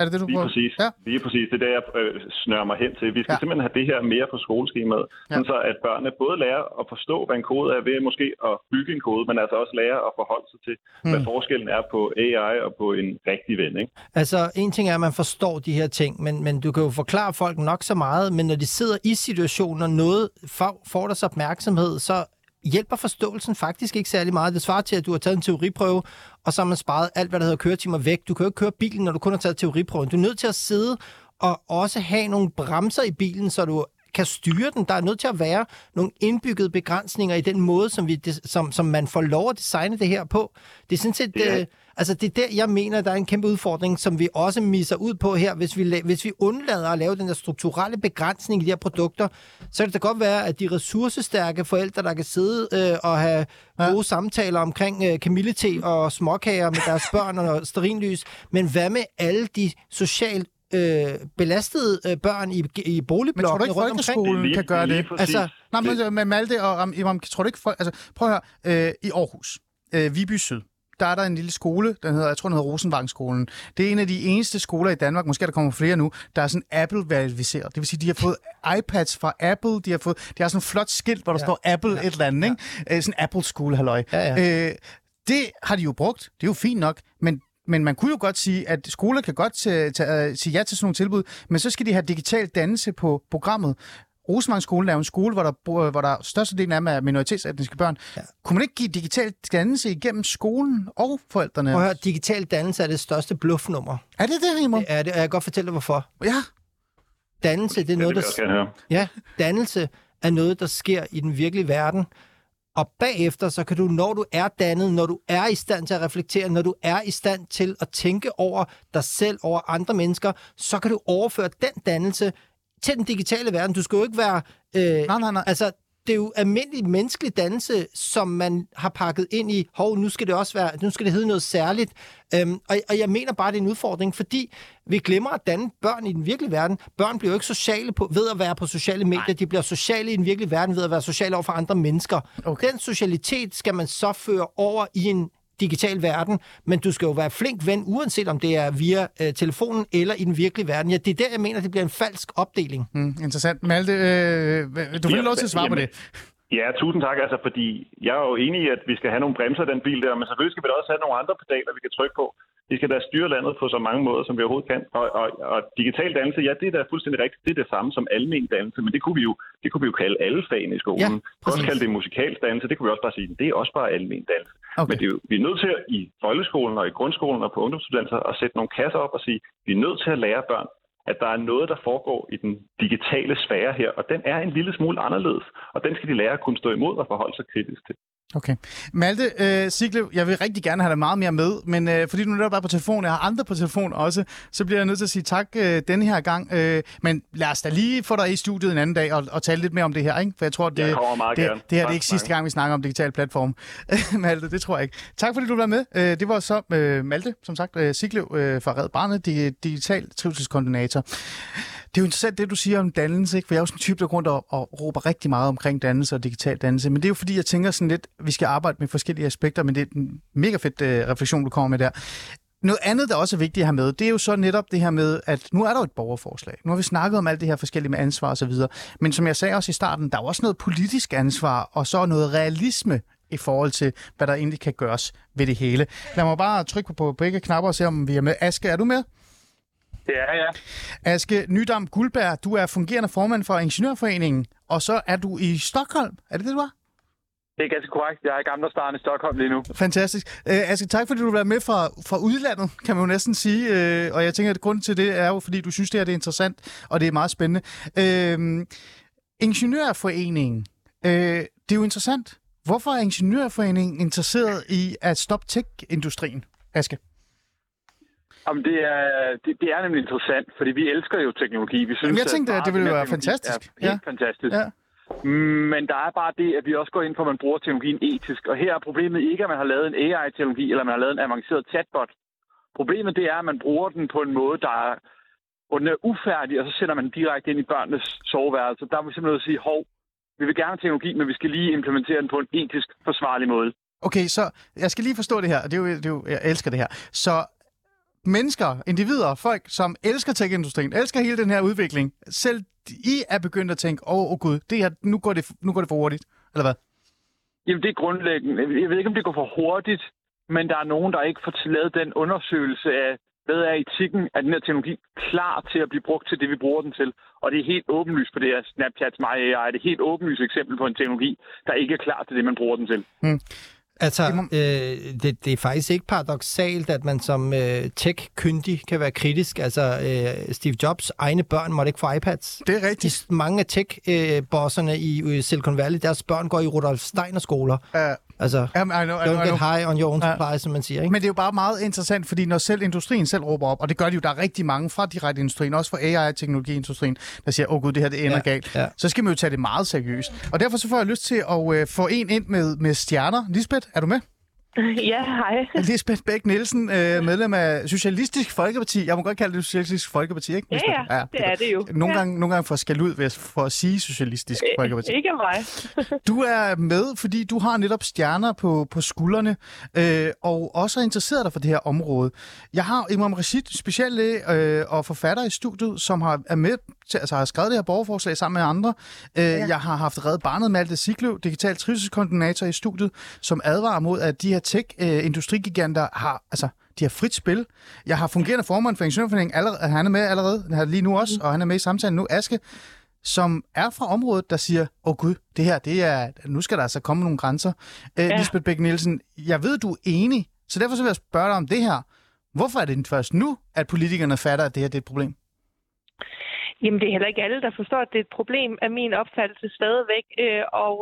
Speaker 3: Er det det, du
Speaker 5: Lige
Speaker 3: prøver?
Speaker 5: præcis.
Speaker 3: Ja.
Speaker 5: Lige præcis. Det er der, jeg øh, snører mig hen til. Vi skal
Speaker 3: Ja.
Speaker 5: simpelthen have det her mere på skoleskemaet,
Speaker 3: Ja.
Speaker 5: så at børnene både lærer at forstå, hvad en kode er ved måske at bygge en kode, men altså også lærer at forholde sig til, mm. hvad forskellen er på AI og på en rigtig ven. Ikke?
Speaker 4: Altså, en ting er, at man forstår de her ting, men, men du kan jo forklare folk nok så meget, men når de sidder i situationer, noget får, får deres opmærksomhed, så hjælper forståelsen faktisk ikke særlig meget. Det svarer til, at du har taget en teoriprøve, og så har man sparet alt, hvad der hedder køretimer væk. Du kan jo ikke køre bilen, når du kun har taget teoriprøven. Du er nødt til at sidde og også have nogle bremser i bilen, så du kan styre den. Der er nødt til at være nogle indbyggede begrænsninger i den måde, som, vi, som, som man får lov at designe det her på. Det er sådan set...
Speaker 5: Ja.
Speaker 4: Øh, Altså, det er der, jeg mener, der er en kæmpe udfordring, som vi også misser ud på her. Hvis vi, hvis vi undlader at lave den der strukturelle begrænsning i de her produkter, så kan det da godt være, at de ressourcestærke forældre, der kan sidde øh, og have
Speaker 3: Ja.
Speaker 4: gode samtaler omkring øh, kamillete og småkager med deres børn og sterinlys, men hvad med alle de socialt øh, belastede øh, børn i, i
Speaker 3: Men tror du ikke,
Speaker 4: rundt omkring?
Speaker 3: folkeskolen
Speaker 5: Lige-
Speaker 3: kan gøre det? Altså, nej, men med Malte og Ram, Imam, tror du ikke, folk, altså, prøv at høre, øh, i Aarhus, øh, Viby Syd, der er der en lille skole, den hedder, jeg tror, den hedder Rosenvangskolen. Det er en af de eneste skoler i Danmark, måske der kommer flere nu, der er sådan Apple-verificeret. Det vil sige, de har fået iPads fra Apple, de har fået, de har sådan en flot skilt, hvor der ja. står Apple ja. et eller andet, ikke? Øh, sådan Apple School, halløj.
Speaker 4: Ja, ja.
Speaker 3: Øh, det har de jo brugt, det er jo fint nok, men men man kunne jo godt sige, at skoler kan godt tage, sige ja til sådan nogle tilbud, men så skal de have digital dannelse på programmet. Rosenvangskolen er jo en skole, hvor der, hvor der størstedelen af dem er minoritetsetniske børn. Ja. Kunne man ikke give digital dannelse igennem skolen og forældrene?
Speaker 4: Prøv at høre, digital dannelse er det største bluffnummer.
Speaker 3: Er det det, Rimo?
Speaker 4: Det er det, og jeg kan godt fortælle dig, hvorfor.
Speaker 3: Ja.
Speaker 4: Dannelse, det er
Speaker 5: Det
Speaker 4: noget, der...
Speaker 5: jeg også gerne høre.
Speaker 4: Ja, dannelse er noget, der sker i den virkelige verden. Og bagefter, så kan du, når du er dannet, når du er i stand til at reflektere, når du er i stand til at tænke over dig selv, over andre mennesker, så kan du overføre den dannelse til den digitale verden. Du skal jo ikke være... Øh,
Speaker 3: Nej, nej, nej.
Speaker 4: Altså, det er jo almindelig menneskelig dannelse, som man har pakket ind i, hov, nu skal det også være, nu skal det hedde noget særligt. Øhm, og, og jeg mener bare, det er en udfordring, fordi vi glemmer at danne børn i den virkelige verden. Børn bliver jo ikke sociale på, ved at være på sociale medier. De bliver sociale i den virkelige verden ved at være sociale over for andre mennesker.
Speaker 3: Okay.
Speaker 4: Den socialitet skal man så føre over i en digital verden, men du skal jo være flink ven, uanset om det er via øh, telefonen eller i den virkelige verden. Ja, det er der, jeg mener, det bliver en falsk opdeling.
Speaker 3: Mm, interessant. Malte, øh, du får
Speaker 5: Ja,
Speaker 3: lov til at svare på det.
Speaker 5: jamen, Ja, tusind tak. Altså, fordi jeg er jo enig i, at vi skal have nogle bremser i den bil der, men selvfølgelig skal vi da også have nogle andre pedaler, vi kan trykke på. Vi skal da styre landet på så mange måder, som vi overhovedet kan. Og, og, og digital dannelse, ja, det er da fuldstændig rigtigt. Det er det samme som almen dannelse, men det kunne vi jo, det kunne vi jo kalde alle fagene i skolen.
Speaker 4: Ja, præcis.
Speaker 5: også kalde det musikalsk dannelse, det kunne vi også bare sige, det er også bare almen dannelse.
Speaker 3: Okay.
Speaker 5: Men det er vi er nødt til at, i folkeskolen og i grundskolen og på ungdomsuddannelser at sætte nogle kasser op og sige, vi er nødt til at lære børn, at der er noget, der foregår i den digitale sfære her, og den er en lille smule anderledes, og den skal de lære at kunne stå imod og forholde sig kritisk til.
Speaker 3: Okay. Malte øh, Siglev, jeg vil rigtig gerne have dig meget mere med, men øh, fordi du netop er på telefon, jeg har andre på telefon også, så bliver jeg nødt til at sige tak øh, denne her gang. Øh, men lad os da lige få dig i studiet en anden dag og, og tale lidt mere om det her, ikke? For jeg tror, det,
Speaker 5: Jeg
Speaker 3: det,
Speaker 5: gerne.
Speaker 3: det her det er ikke sidste gang, vi snakker om digital platform. Malte, det tror jeg ikke. Tak fordi du var med. Øh, det var så øh, Malte, som sagt, øh, Siglev øh, fra Red Barnet, di- digital trivselskoordinator. Det er jo interessant, det du siger om dannelse, ikke? for jeg er jo sådan en type, der rundt og, og råber rigtig meget omkring dannelse og digital dannelse, men det er jo fordi, jeg tænker sådan lidt, vi skal arbejde med forskellige aspekter, men det er en mega fed øh, refleksion, du kommer med der. Noget andet, der også er vigtigt at have med, det er jo så netop det her med, at nu er der jo et borgerforslag. Nu har vi snakket om alt det her forskellige med ansvar og så videre. Men som jeg sagde også i starten, der er jo også noget politisk ansvar, og så noget realisme i forhold til, hvad der egentlig kan gøres ved det hele. Lad mig bare trykke på, på begge knapper og se, om vi er med. Aske, er du med?
Speaker 5: Det er jeg.
Speaker 3: Aske Nydam Guldberg, du er fungerende formand for Ingeniørforeningen, og så er du i Stockholm. Er det det, du er?
Speaker 6: Det er ganske korrekt. Jeg er i Gamle Staren i Stockholm lige nu.
Speaker 3: Fantastisk. Øh, Aske, tak fordi du vil være med fra, fra udlandet, kan man jo næsten sige. Øh, og jeg tænker, at grunden til det er jo, fordi du synes, det her det er interessant, og det er meget spændende. Øh, Ingeniørforeningen, øh, det er jo interessant. Hvorfor er Ingeniørforeningen interesseret i at stoppe tech-industrien, Aske?
Speaker 6: Jamen, det er, det, det er nemlig interessant, fordi vi elsker jo teknologi. Vi synes,
Speaker 3: Jamen, jeg tænkte, at det ville være fantastisk.
Speaker 6: Er helt
Speaker 3: Ja.
Speaker 6: fantastisk.
Speaker 3: Ja.
Speaker 6: Men der er bare det, at vi også går ind for, at man bruger teknologien etisk. Og her er problemet ikke, at man har lavet en AI-teknologi, eller man har lavet en avanceret chatbot. Problemet det er, at man bruger den på en måde, der er, hvor den er ufærdig, og så sender man den direkte ind i børnenes soveværelse. Der er vi simpelthen nødt til at sige, hov, vi vil gerne have teknologi, men vi skal lige implementere den på en etisk forsvarlig måde.
Speaker 3: Okay, så jeg skal lige forstå det her. Det er jo, det er jo, jeg elsker det her. Så mennesker, individer, folk, som elsker tech-industrien, elsker hele den her udvikling, selv I er begyndt at tænke, åh, oh, oh gud, det her, nu, går det, nu går det for hurtigt, eller hvad?
Speaker 6: Jamen, det er grundlæggende. Jeg ved ikke, om det går for hurtigt, men der er nogen, der ikke får lavet den undersøgelse af, hvad er etikken af den her teknologi klar til at blive brugt til det, vi bruger den til. Og det er helt åbenlyst på det her Snapchat My AI. Det er helt åbenlyst eksempel på en teknologi, der ikke er klar til det, man bruger den til.
Speaker 4: Altså,
Speaker 3: Det må-
Speaker 4: øh, det, det er faktisk ikke paradoxalt, at man som øh, tech-kyndig kan være kritisk. Altså, øh, Steve Jobs egne børn måtte ikke få iPads.
Speaker 3: Det er rigtigt.
Speaker 4: De, mange af tech-bosserne i øh, Silicon Valley, deres børn går i Rudolf Steiner skoler. Altså,
Speaker 3: um, I know, I know, I
Speaker 4: don't
Speaker 3: know.
Speaker 4: get high on your own
Speaker 3: Ja.
Speaker 4: supply, som man siger. Ikke?
Speaker 3: Men det er jo bare meget interessant, fordi når selv industrien selv råber op, og det gør de jo, der er rigtig mange fra direkte industrien, også fra AI-teknologiindustrien, der siger, åh oh, gud, det her det ender
Speaker 4: Ja,
Speaker 3: ja, galt.
Speaker 4: ja.
Speaker 3: Så skal man jo tage det meget seriøst. Og derfor så får jeg lyst til at øh, få en ind med, med stjerner. Lisbeth, er du med?
Speaker 7: Ja, hej.
Speaker 3: Lisbeth Bæk Nielsen, øh, medlem af Socialistisk Folkeparti. Jeg må godt kalde det Socialistisk Folkeparti, ikke?
Speaker 7: Ja,
Speaker 3: Lisbeth?
Speaker 7: ja, det er det jo.
Speaker 3: Nogle,
Speaker 7: Ja.
Speaker 3: gange, nogle gange får skal ud ved at- for at sige Socialistisk Folkeparti.
Speaker 7: Ikke mig.
Speaker 3: Du er med, fordi du har netop stjerner på, på skuldrene, øh, og også er interesseret dig for det her område. Jeg har Imam Rashid, speciallæge øh, og forfatter i studiet, som har, er med til, altså har skrevet det her borgerforslag sammen med andre. Øh, ja. Jeg har haft reddet barnet Malte Sigløv, digital trivselskoordinator i studiet, som advarer mod, at de her tech-industrigiganter har, altså, de har frit spil. Jeg har fungerende formand for Ingeniørforeningen, allerede, han er med allerede, er lige nu også, og han er med i samtalen nu, Aske, som er fra området, der siger, åh oh, gud, det her, det er, nu skal der altså komme nogle grænser. Øh,
Speaker 7: Ja.
Speaker 3: Lisbeth Bæk Nielsen, jeg ved, du er enig, så derfor så vil jeg spørge dig om det her. Hvorfor er det først nu, at politikerne fatter, at det her det er et problem?
Speaker 7: Jamen, det er heller ikke alle, der forstår, at det er et problem af min opfattelse stadigvæk. Øh, og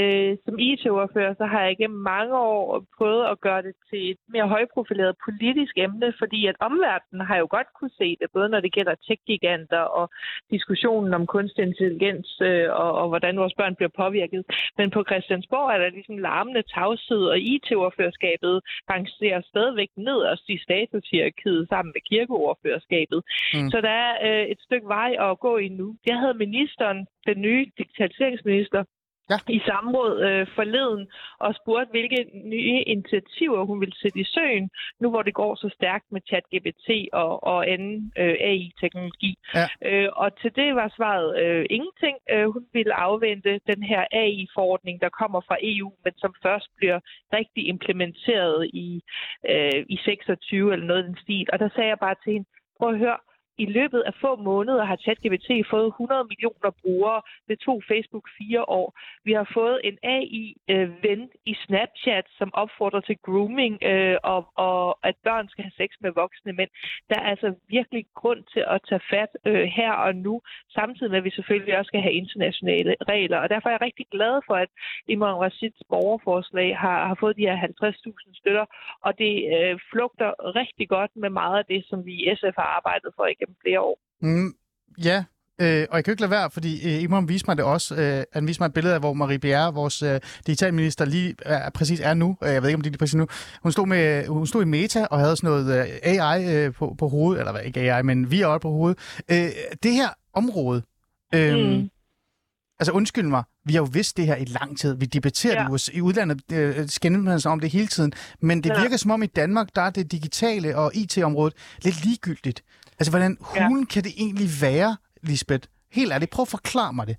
Speaker 7: øh, som IT-ordfører, så har jeg igennem mange år prøvet at gøre det til et mere højprofileret politisk emne, fordi at omverdenen har jo godt kunne se det, både når det gælder tech-giganter og diskussionen om kunstig intelligens øh, og, og hvordan vores børn bliver påvirket. Men på Christiansborg er der ligesom larmende tavshed, og IT-ordførerskabet rangerer stadigvæk nederst i statushierarkiet sammen med kirkeordførerskabet.
Speaker 3: Mm.
Speaker 7: Så der er øh, et stykke vej at gå i nu. Jeg havde ministeren, den nye digitaliseringsminister,
Speaker 3: Ja.
Speaker 7: i samråd øh, forleden og spurgte, hvilke nye initiativer hun ville sætte i søen, nu hvor det går så stærkt med ChatGPT og, og anden øh, AI-teknologi.
Speaker 3: Ja.
Speaker 7: Øh, og til det var svaret øh, ingenting. Øh, hun ville afvente den her AI-forordning, der kommer fra EU, men som først bliver rigtig implementeret i, øh, i 26 eller noget i den stil. Og der sagde jeg bare til hende, prøv at høre, i løbet af få måneder har ChatGPT fået 100 millioner brugere. Det tog Facebook fire år. Vi har fået en AI-ven øh, i Snapchat, som opfordrer til grooming øh, og, og at børn skal have sex med voksne mænd. Der er altså virkelig grund til at tage fat øh, her og nu, samtidig med, at vi selvfølgelig også skal have internationale regler. Og derfor er jeg rigtig glad for, at Imran Rashids borgerforslag har, har fået de her 50.000 støtter, og det øh, flugter rigtig godt med meget af det, som vi i SF har arbejdet for igennem flere år.
Speaker 3: Mm, ja, øh, og jeg kan jo ikke lade være, fordi øh, Imam viste mig det også. Øh, han viste mig et billede af, hvor Marie Bjerre, vores øh, digitalminister, lige er, præcis er nu. Øh, jeg ved ikke, om det er lige præcis nu. Hun stod, med, hun stod i Meta og havde sådan noget øh, AI øh, på, på hovedet, eller hvad, ikke AI, men VR på hovedet. Øh, det her område, øh, mm. Altså undskyld mig, vi har jo vidst det her i lang tid. Vi debatterer ja.
Speaker 7: Ja.
Speaker 3: det i udlandet, øh, skændes man sig om det hele tiden. Men det
Speaker 7: Ja.
Speaker 3: virker som om i Danmark, der er det digitale og IT-området lidt ligegyldigt. Altså, hvordan
Speaker 7: Ja.
Speaker 3: hulen kan det egentlig være, Lisbeth? Helt ærligt, prøv at forklare mig det.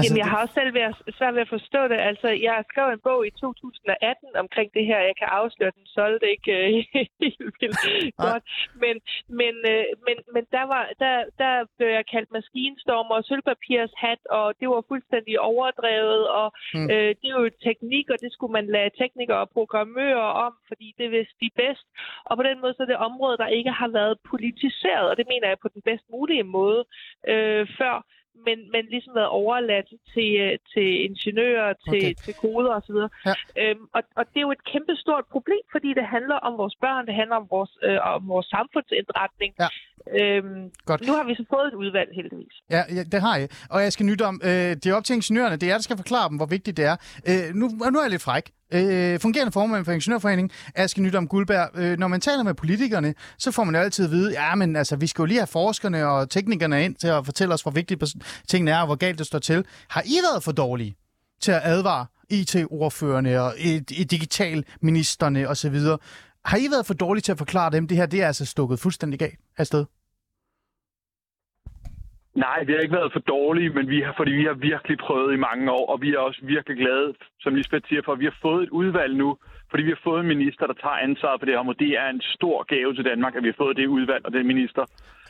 Speaker 3: Altså,
Speaker 7: Jamen, jeg har også selv været svært ved at forstå det. Altså, jeg skrev en bog i 2018 omkring det her. Jeg kan afsløre, at den solgte ikke øh, helt vildt godt. Men, men, øh, men, men der, var, der, der blev jeg kaldt maskinstorm og sølvpapirs hat, og det var fuldstændig overdrevet. Og
Speaker 3: mm.
Speaker 7: øh, det er jo teknik, og det skulle man lade teknikere og programmører om, fordi det vidste de bedst. Og på den måde så er det område, der ikke har været politiseret, og det mener jeg på den bedst mulige måde øh, før men, men ligesom været overladt til, øh, til ingeniører, til,
Speaker 3: Okay.
Speaker 7: til koder osv.
Speaker 3: Ja.
Speaker 7: Øhm, og, og det er jo et kæmpe stort problem, fordi det handler om vores børn, det handler om vores, øh, om vores samfundsindretning.
Speaker 3: Ja.
Speaker 7: Øhm,
Speaker 3: Godt.
Speaker 7: nu har vi så fået et udvalg, heldigvis.
Speaker 3: Ja, ja, det har jeg. Og jeg skal nytte om, øh, det er op til ingeniørerne. Det er jeg, der skal forklare dem, hvor vigtigt det er. Øh, nu, nu er jeg lidt fræk. Øh, fungerende formand for Ingeniørforeningen, Aske Nyt om Guldberg. Øh, når man taler med politikerne, så får man jo altid at vide, ja, men altså, vi skal jo lige have forskerne og teknikerne ind til at fortælle os, hvor vigtige tingene er, og hvor galt det står til. Har I været for dårlige til at advare IT-ordførende og digitalministerne osv.? Har I været for dårlige til at forklare dem, det her det er altså stukket fuldstændig galt afsted?
Speaker 6: Nej, vi har ikke været for dårlige, men vi har, fordi vi har virkelig prøvet i mange år, og vi er også virkelig glade, som Lisbeth siger, for at vi har fået et udvalg nu, fordi vi har fået en minister, der tager ansvaret for det her område. Det er en stor gave til Danmark, at vi har fået det udvalg og den minister.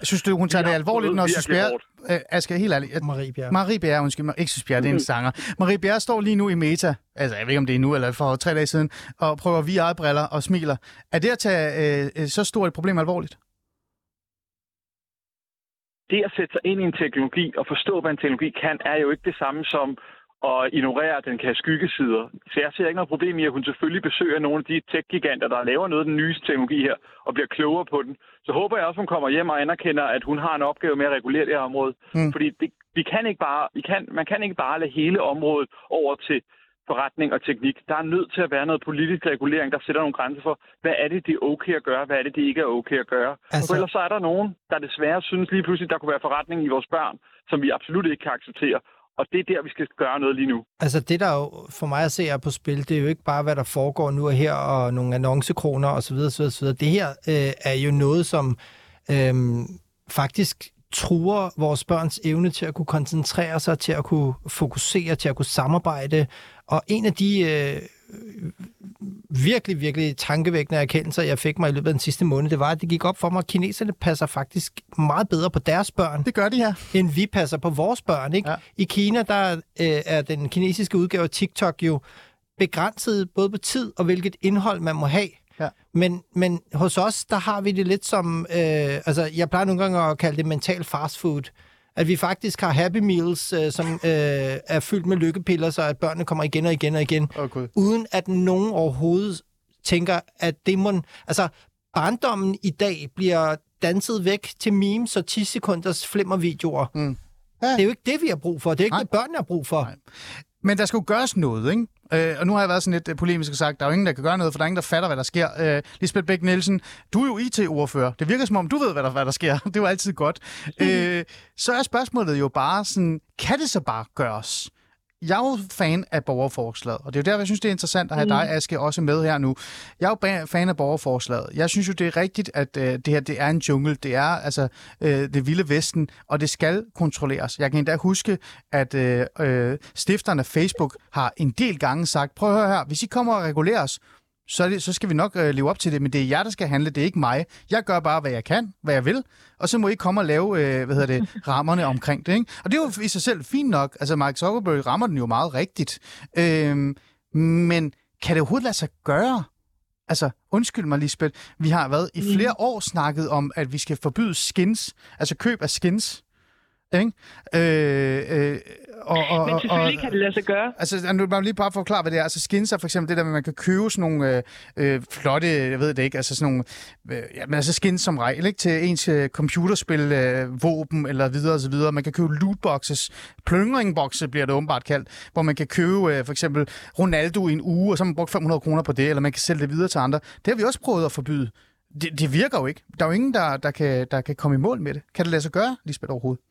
Speaker 3: Synes du, hun tager
Speaker 6: Vi
Speaker 3: det alvorligt, når Susbjerg...
Speaker 6: hårdt.
Speaker 3: Øh, Asger, helt ærligt. at-
Speaker 4: Marie Bjerg.
Speaker 3: Marie Bjerre, undskyld, mig, ikke Susbjerg, det er en sanger. Marie Bjerre står lige nu i Meta, altså jeg ved ikke, om det er nu eller for tre dage siden, og prøver VR-briller og smiler. Er det at tage øh, øh, så stort et problem alvorligt?
Speaker 6: Det at sætte sig ind i en teknologi og forstå, hvad en teknologi kan, er jo ikke det samme som at ignorere, at den kan have skyggesider. Så jeg ser ikke noget problem i, at hun selvfølgelig besøger nogle af de tech-giganter, der laver noget af den nyeste teknologi her, og bliver klogere på den. Så håber jeg også, hun kommer hjem og anerkender, at hun har en opgave med at regulere det her område.
Speaker 3: Mm.
Speaker 6: Fordi det, vi kan ikke bare, vi kan, man kan ikke bare lade hele området over til forretning og teknik. Der er nødt til at være noget politisk regulering, der sætter nogle grænser for, hvad er det, det er okay at gøre, hvad er det, det ikke er okay at gøre.
Speaker 4: Altså-.
Speaker 6: For ellers så er der nogen, der desværre synes lige pludselig, der kunne være forretning i vores børn, som vi absolut ikke kan acceptere. Og det er der, vi skal gøre noget lige nu.
Speaker 4: Altså det, der jo for mig at se er på spil, det er jo ikke bare, hvad der foregår nu og her, og nogle annoncekroner osv. osv., osv. Det her øh, er jo noget, som øh, faktisk truer vores børns evne til at kunne koncentrere sig, til at kunne fokusere, til at kunne samarbejde. Og en af de øh, virkelig, virkelig tankevækkende erkendelser, jeg fik mig i løbet af den sidste måned, det var, at det gik op for mig, at kineserne passer faktisk meget bedre på deres børn,
Speaker 3: Det gør de her.
Speaker 4: end vi passer på vores børn. Ikke?
Speaker 3: Ja.
Speaker 4: Ja. I Kina, der øh, er den kinesiske udgave af TikTok jo begrænset både på tid og hvilket indhold man må have.
Speaker 3: Ja.
Speaker 4: Men, men hos os, der har vi det lidt som, øh, altså jeg plejer nogle gange at kalde det mental fast food. At vi faktisk har Happy Meals, øh, som øh, er fyldt med lykkepiller, så at børnene kommer igen og igen og igen,
Speaker 3: Gud.
Speaker 4: uden at nogen overhovedet tænker, at det må... Altså, barndommen i dag bliver danset væk til memes og 10 sekunders flimmervideoer.
Speaker 3: Mm. Ja.
Speaker 4: Det er jo ikke det, vi har brug for. Det er ikke
Speaker 3: Nej.
Speaker 4: det, børnene har brug for.
Speaker 3: Nej. Men der skal jo gøres noget, ikke? Øh, og nu har jeg været sådan lidt øh, polemisk og sagt, der er jo ingen, der kan gøre noget, for der er ingen, der fatter, hvad der sker. Øh, Lisbeth Bæk Nielsen, du er jo IT-ordfører. Det virker som om, du ved, hvad der, hvad der sker. Det er jo altid godt. øh, så er spørgsmålet jo bare sådan, kan det så bare gøres? Jeg er jo fan af borgerforslaget, og det er jo derfor, jeg synes, det er interessant at have dig, Aske, også med her nu. Jeg er jo fan af borgerforslaget. Jeg synes jo, det er rigtigt, at øh, det her det er en jungle. Det er altså øh, det vilde vesten, og det skal kontrolleres. Jeg kan endda huske, at øh, øh, stifterne af Facebook har en del gange sagt, prøv at høre her, hvis I kommer og regulerer os, så, det, så skal vi nok øh, leve op til det, men det er jer, der skal handle, det er ikke mig. Jeg gør bare, hvad jeg kan, hvad jeg vil, og så må I komme og lave øh, hvad hedder det, rammerne omkring det. Ikke? Og det er jo i sig selv fint nok. Altså, Mark Zuckerberg rammer den jo meget rigtigt. Øhm, men kan det overhovedet lade sig gøre? Altså, undskyld mig, Lisbeth. Vi har været i flere år snakket om, at vi skal forbyde skins, altså køb af skins. Ikke? Øh, øh, og, og,
Speaker 7: Men selvfølgelig
Speaker 3: og,
Speaker 7: kan det lade sig gøre.
Speaker 3: Altså, nu må lige bare forklare, hvad det er. Altså, skins er for eksempel det der med, at man kan købe sådan nogle øh, øh, flotte, jeg ved det ikke, altså sådan nogle, øh, ja, men altså skins som regel, ikke? Til ens øh, computerspil, øh, våben eller videre og så videre. Man kan købe lootboxes, pløngringbokse bliver det åbenbart kaldt, hvor man kan købe øh, for eksempel Ronaldo i en uge, og så har man brugt 500 kroner på det, eller man kan sælge det videre til andre. Det har vi også prøvet at forbyde. Det, det virker jo ikke. Der er jo ingen, der, der, kan, der kan komme i mål med det. Kan det lade sig gøre, Lisbeth, overhovedet?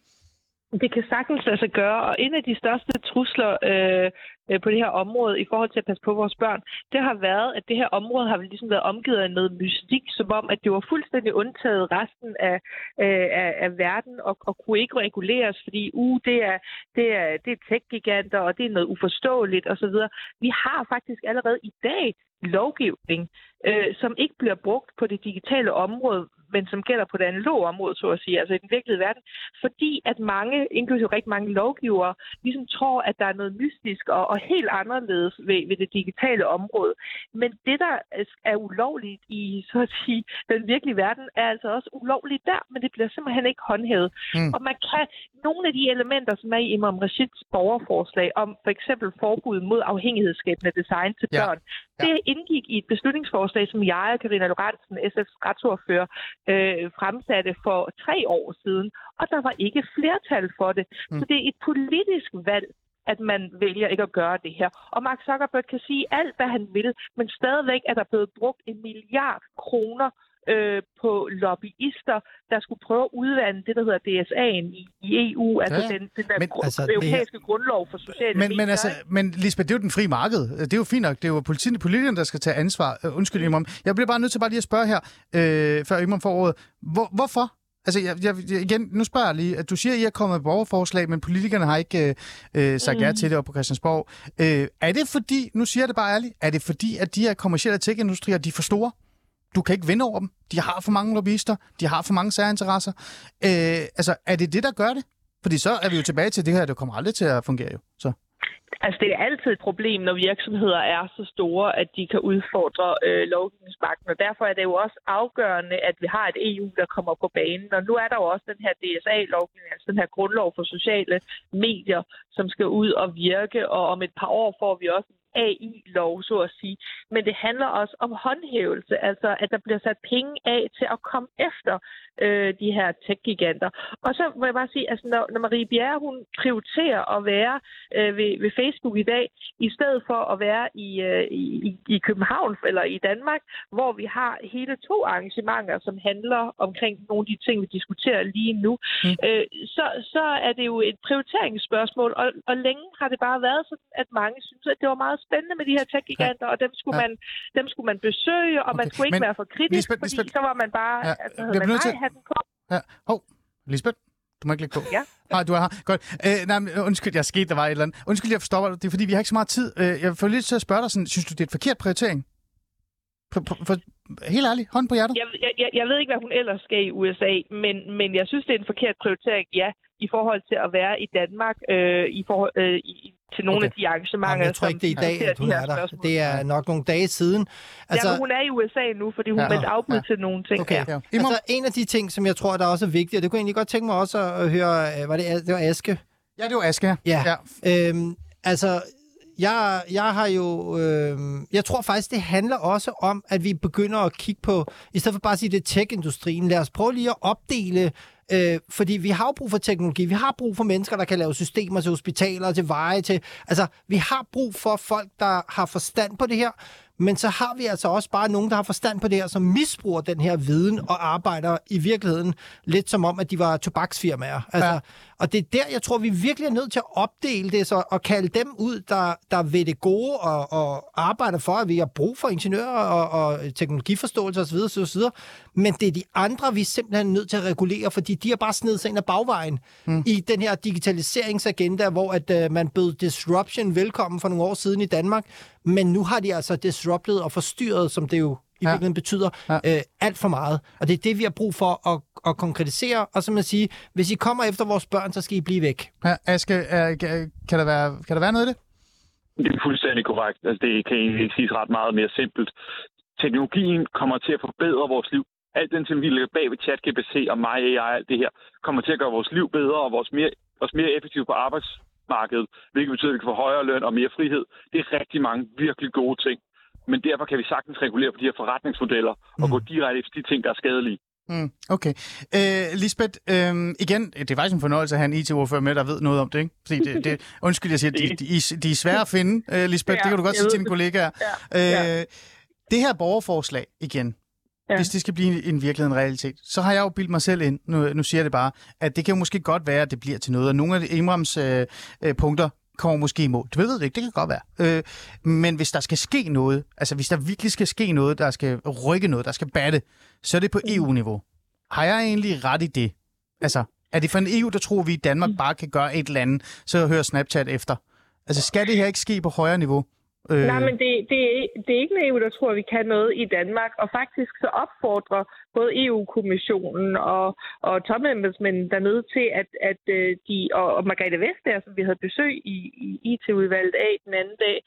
Speaker 7: Det kan sagtens lade sig gøre, og en af de største trusler øh, øh, på det her område i forhold til at passe på vores børn, det har været, at det her område har ligesom været omgivet af noget mystik, som om, at det var fuldstændig undtaget resten af, øh, af, af verden og, og kunne ikke reguleres, fordi uh, det er, det er, det er tech-giganter, og det er noget uforståeligt osv. Vi har faktisk allerede i dag lovgivning, øh, som ikke bliver brugt på det digitale område, men som gælder på det analoge område, så at sige, altså i den virkelige verden, fordi at mange, inklusive rigtig mange lovgivere, ligesom tror, at der er noget mystisk og, og helt anderledes ved, ved det digitale område. Men det, der er ulovligt i, så at sige, den virkelige verden, er altså også ulovligt der, men det bliver simpelthen ikke håndhævet. Mm. Og man kan, nogle af de elementer, som er i Imam Rashids borgerforslag om for eksempel forbud mod afhængighedsskabende design til børn, ja. det indgik i et beslutningsforslag, som jeg og Karina Lorentzen, SF's retsordfører, øh, fremsatte for tre år siden, og der var ikke flertal for det. Mm. Så det er et politisk valg, at man vælger ikke at gøre det her. Og Mark Zuckerberg kan sige alt, hvad han vil, men stadigvæk er der blevet brugt en milliard kroner øh, på lobbyister, der skulle prøve at udvande det, der hedder DSA'en i, i EU, altså ja, den, den der men, gru- altså, europæiske her... grundlov for sociale
Speaker 3: men, medier. Men, altså, men Lisbeth, det er jo den frie marked. Det er jo fint nok. Det er jo politikerne, der skal tage ansvar. Uh, undskyld, Imam. Jeg bliver bare nødt til bare lige at spørge her, øh, før Imam får ordet. Hvor, hvorfor Altså, jeg, jeg, igen, nu spørger jeg lige, at du siger, at I er kommet med borgerforslag, men politikerne har ikke øh, sagt mm. ja til det op på Christiansborg. Øh, er det fordi, nu siger jeg det bare ærligt, er det fordi, at de her kommersielle tech-industrier, de er for store? Du kan ikke vinde over dem. De har for mange lobbyister. De har for mange særinteresser. Øh, altså, er det det, der gør det? Fordi så er vi jo tilbage til det her, det kommer aldrig til at fungere jo. Så.
Speaker 7: Altså, det er altid et problem, når virksomheder er så store, at de kan udfordre øh, lovgivningsmagten, og derfor er det jo også afgørende, at vi har et EU, der kommer på banen. Og nu er der jo også den her DSA-lovgivning, altså den her grundlov for sociale medier, som skal ud og virke, og om et par år får vi også AI-lov, så at sige. Men det handler også om håndhævelse, altså at der bliver sat penge af til at komme efter øh, de her tech-giganter. Og så må jeg bare sige, altså når, når Marie Bjerre, hun prioriterer at være øh, ved, ved Facebook i dag, i stedet for at være i, øh, i, i København eller i Danmark, hvor vi har hele to arrangementer, som handler omkring nogle af de ting, vi diskuterer lige nu, mm. øh, så, så er det jo et prioriteringsspørgsmål, og, og længe har det bare været sådan, at mange synes, at det var meget spændende med de her tech-giganter, ja. og dem skulle, ja. man, dem skulle man besøge, og okay. man skulle ikke Men, være for kritisk, Lisbeth, fordi Lisbeth, så var man bare... Ja, altså, man nej, have den på.
Speaker 3: Ja. Hov, Lisbeth? Du må ikke lægge på. Ja. Ah, du er her. Godt. Øh, nej, men, undskyld, jeg skete, der var et eller andet. Undskyld, jeg forstår Det er fordi, vi har ikke så meget tid. Øh, jeg får lidt til at spørge dig sådan, synes du, det er et forkert prioritering? For, for, helt ærligt, hånd på hjertet.
Speaker 7: Jeg, jeg, jeg ved ikke, hvad hun ellers skal i USA, men, men jeg synes, det er en forkert prioritering, ja, i forhold til at være i Danmark, øh, i forhold, øh, i, til nogle okay. af de arrangementer, Jamen,
Speaker 4: jeg tror ikke, det er i dag, at hun er der. Spørgsmål. Det er nok nogle dage siden.
Speaker 7: Altså, ja, men hun er i USA nu, fordi hun ja. meldte afbud ja. til nogle ting.
Speaker 4: Okay. Ja. Altså, en af de ting, som jeg tror, der er også er vigtigt, og det kunne jeg egentlig godt tænke mig også at høre, øh, var det, det var Aske?
Speaker 3: Ja, det var Aske.
Speaker 4: Ja. ja. Øhm, altså, jeg, jeg har jo... Øh, jeg tror faktisk, det handler også om, at vi begynder at kigge på, i stedet for bare at sige, det er tech-industrien, lad os prøve lige at opdele Øh, fordi vi har jo brug for teknologi. Vi har brug for mennesker, der kan lave systemer til hospitaler, til veje, til... Altså, vi har brug for folk, der har forstand på det her. Men så har vi altså også bare nogen, der har forstand på det her, som misbruger den her viden og arbejder i virkeligheden lidt som om, at de var tobaksfirmaer. Altså, ja. Og det er der, jeg tror, vi virkelig er nødt til at opdele det, så, og kalde dem ud, der, der ved det gode og, og arbejder for, at vi har brug for ingeniører og, og teknologiforståelse osv. osv. Men det er de andre, vi er simpelthen nødt til at regulere, fordi de har bare snedet sig ind ad bagvejen mm. i den her digitaliseringsagenda, hvor at uh, man bød disruption velkommen for nogle år siden i Danmark, men nu har de altså disruptet og forstyrret, som det jo i ja. virkeligheden betyder ja. øh, alt for meget. Og det er det, vi har brug for at, at konkretisere, og så man sige, hvis I kommer efter vores børn, så skal I blive væk.
Speaker 3: Ja, Aske, er, kan, der være, kan der være noget i det?
Speaker 5: Det er fuldstændig korrekt. Altså, det kan egentlig siges ret meget mere simpelt. Teknologien kommer til at forbedre vores liv. Alt den ting, vi ligger bag ved ChatGPT og MyAI og alt det her, kommer til at gøre vores liv bedre og vores mere, os mere effektive på arbejdsmarkedet, hvilket betyder, at vi kan få højere løn og mere frihed. Det er rigtig mange virkelig gode ting men derfor kan vi sagtens regulere på de her forretningsmodeller og mm. gå direkte efter de ting, der er skadelige.
Speaker 3: Mm, okay. Øh, Lisbeth, øh, igen, det er faktisk en fornøjelse at have en IT-ordfører med, der ved noget om det, ikke? Fordi det, det, undskyld, jeg siger, de, de, de er svære at finde, øh, Lisbeth, ja, det kan du godt sige til dine kollegaer. Ja, ja. Øh, det her borgerforslag, igen, ja. hvis det skal blive en, virkelighed, en realitet, så har jeg jo bildt mig selv ind, nu, nu siger jeg det bare, at det kan jo måske godt være, at det bliver til noget, og nogle af Imrams øh, øh, punkter kommer måske i mål. Det ved det ikke, det kan godt være. Øh, men hvis der skal ske noget, altså hvis der virkelig skal ske noget, der skal rykke noget, der skal batte, så er det på EU-niveau. Har jeg egentlig ret i det? Altså, er det for en EU, der tror vi, at Danmark bare kan gøre et eller andet, så hører Snapchat efter? Altså, skal det her ikke ske på højere niveau?
Speaker 7: Øh... Nej, men det, det, er, det er ikke en EU, der tror, at vi kan noget i Danmark. Og faktisk så opfordrer både EU-kommissionen og, og topembedsmændene dernede til, at, at øh, de, og, og Margrethe Vestager, som vi havde besøg i, i IT-udvalget af den anden dag,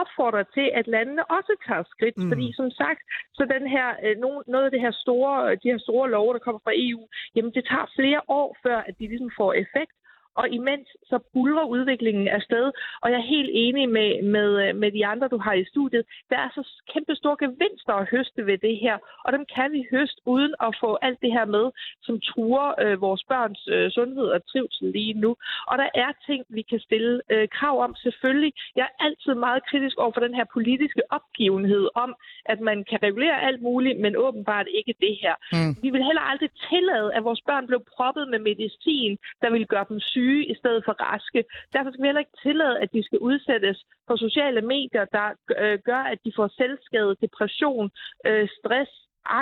Speaker 7: opfordrer til, at landene også tager skridt. Mm. Fordi som sagt, så den her, øh, noget af det her store, de her store love, der kommer fra EU, jamen det tager flere år, før at de ligesom får effekt og imens så bulrer udviklingen afsted. Og jeg er helt enig med, med, med de andre, du har i studiet. Der er så kæmpe store gevinster at høste ved det her, og dem kan vi høste uden at få alt det her med, som truer øh, vores børns øh, sundhed og trivsel lige nu. Og der er ting, vi kan stille øh, krav om, selvfølgelig. Jeg er altid meget kritisk over for den her politiske opgivenhed om, at man kan regulere alt muligt, men åbenbart ikke det her. Mm. Vi vil heller aldrig tillade, at vores børn blev proppet med medicin, der vil gøre dem syge syge i stedet for raske. Derfor skal vi heller ikke tillade, at de skal udsættes for sociale medier, der øh, gør, at de får selvskade, depression, øh, stress,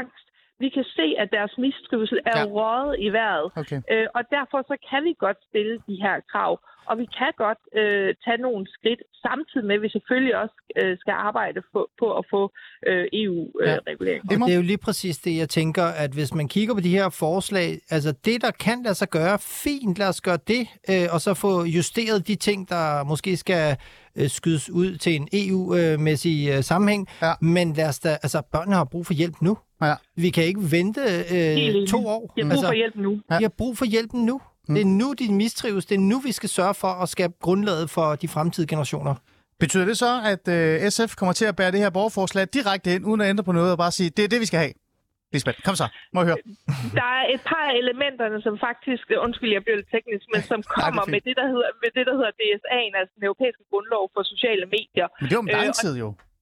Speaker 7: angst. Vi kan se, at deres mistrivsel er ja. røget i vejret. Okay. Øh, og derfor så kan vi godt stille de her krav. Og vi kan godt øh, tage nogle skridt, samtidig med, at vi selvfølgelig også øh, skal arbejde på, på at få øh, EU-regulering.
Speaker 4: Øh, ja. det er jo lige præcis det, jeg tænker, at hvis man kigger på de her forslag, altså det, der kan lade sig gøre, fint, lad os gøre det, øh, og så få justeret de ting, der måske skal øh, skydes ud til en EU-mæssig øh, sammenhæng. Ja. Men lad os da, altså, børnene har brug for hjælp nu. Ja. Vi kan ikke vente øh, to år.
Speaker 7: De har brug altså, for hjælp nu.
Speaker 4: De har brug for hjælpen nu. Mm. Det er nu, de mistrives. Det er nu, vi skal sørge for at skabe grundlaget for de fremtidige generationer.
Speaker 3: Betyder det så, at øh, SF kommer til at bære det her borgerforslag direkte ind, uden at ændre på noget, og bare sige, det er det, vi skal have? Lisbeth, kom så. Må jeg høre.
Speaker 7: Der er et par af elementerne, som faktisk, undskyld, jeg bliver lidt teknisk, men som kommer Nej, det med, det, der hedder, med det, der hedder DSA'en, altså den europæiske grundlov for sociale medier.
Speaker 3: Men det er jo om lang øh, tid jo.
Speaker 7: Øh,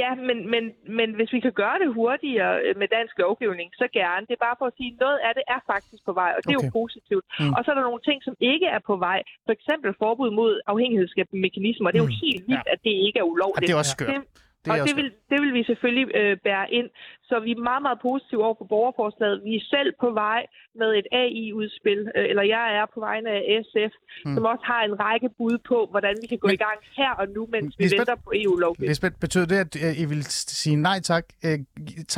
Speaker 7: ja, men, men, men hvis vi kan gøre det hurtigere øh, med dansk lovgivning, så gerne. Det er bare for at sige, at noget af det er faktisk på vej, og det okay. er jo positivt. Mm. Og så er der nogle ting, som ikke er på vej. For eksempel forbud mod afhængighedsskabende mekanismer. Det er jo mm. helt vildt, ja. at det ikke er ulovligt. Ja,
Speaker 3: det er også skørt. Det,
Speaker 7: det og det vil, det vil vi selvfølgelig øh, bære ind. Så vi er meget, meget positive over for borgerforslaget. Vi er selv på vej med et AI-udspil, øh, eller jeg er på vegne af SF, mm. som også har en række bud på, hvordan vi kan gå Men, i gang her og nu, mens vi Lisbeth, venter på EU-lovgivning.
Speaker 3: Lisbeth, betyder det, at øh, I vil sige nej tak, øh,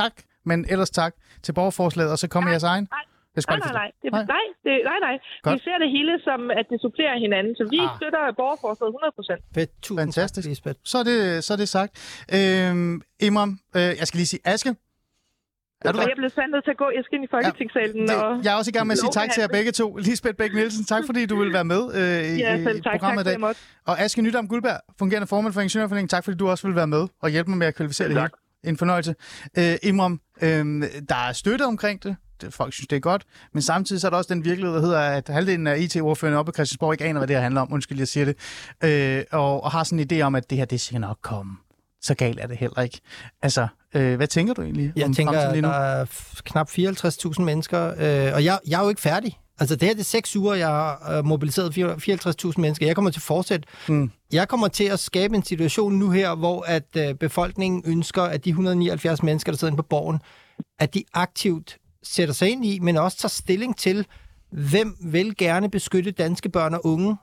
Speaker 3: tak, men ellers tak til borgerforslaget, og så kommer jeres egen?
Speaker 7: Nej, nej, nej, nej. Det, nej. Nej, det, nej, nej. Godt. Vi ser det hele som, at det supplerer hinanden, så vi ah. støtter borgerforslaget 100%.
Speaker 4: Fedt. Tusind
Speaker 3: Fantastisk. Tak, så er, det, så er det sagt. Øhm, Imram, øh, jeg skal lige sige, Aske,
Speaker 7: er du jeg bliver sandt til at gå. Jeg skal ind i Folketingssalen. Ja, og...
Speaker 3: Jeg er også i gang med at sige tak til jer begge to. Lisbeth Bæk Nielsen, tak fordi du vil være med øh, i, ja, selv, tak, programmet tak, i dag. Og Aske Nydam Guldberg, fungerende formand for Ingeniørforeningen, tak fordi du også vil være med og hjælpe mig med at kvalificere det hele. En fornøjelse. Øh, Imram, øh, der er støtte omkring det folk synes, det er godt. Men samtidig så er der også den virkelighed, der hedder, at halvdelen af IT-ordførende oppe på Christiansborg ikke aner, hvad det her handler om. Undskyld, jeg siger det. Øh, og, og har sådan en idé om, at det her, det skal nok komme. Så galt er det heller ikke. Altså, øh, hvad tænker du egentlig
Speaker 4: jeg
Speaker 3: om
Speaker 4: tænker, lige nu? der er knap 54.000 mennesker, øh, og jeg, jeg er jo ikke færdig. Altså det her det er seks uger, jeg har øh, mobiliseret 54.000 mennesker. Jeg kommer til at fortsætte. Mm. Jeg kommer til at skabe en situation nu her, hvor at øh, befolkningen ønsker, at de 179 mennesker, der sidder inde på borgen, at de aktivt sætter sig ind i, men også tager stilling til, hvem vil gerne beskytte danske børn og unge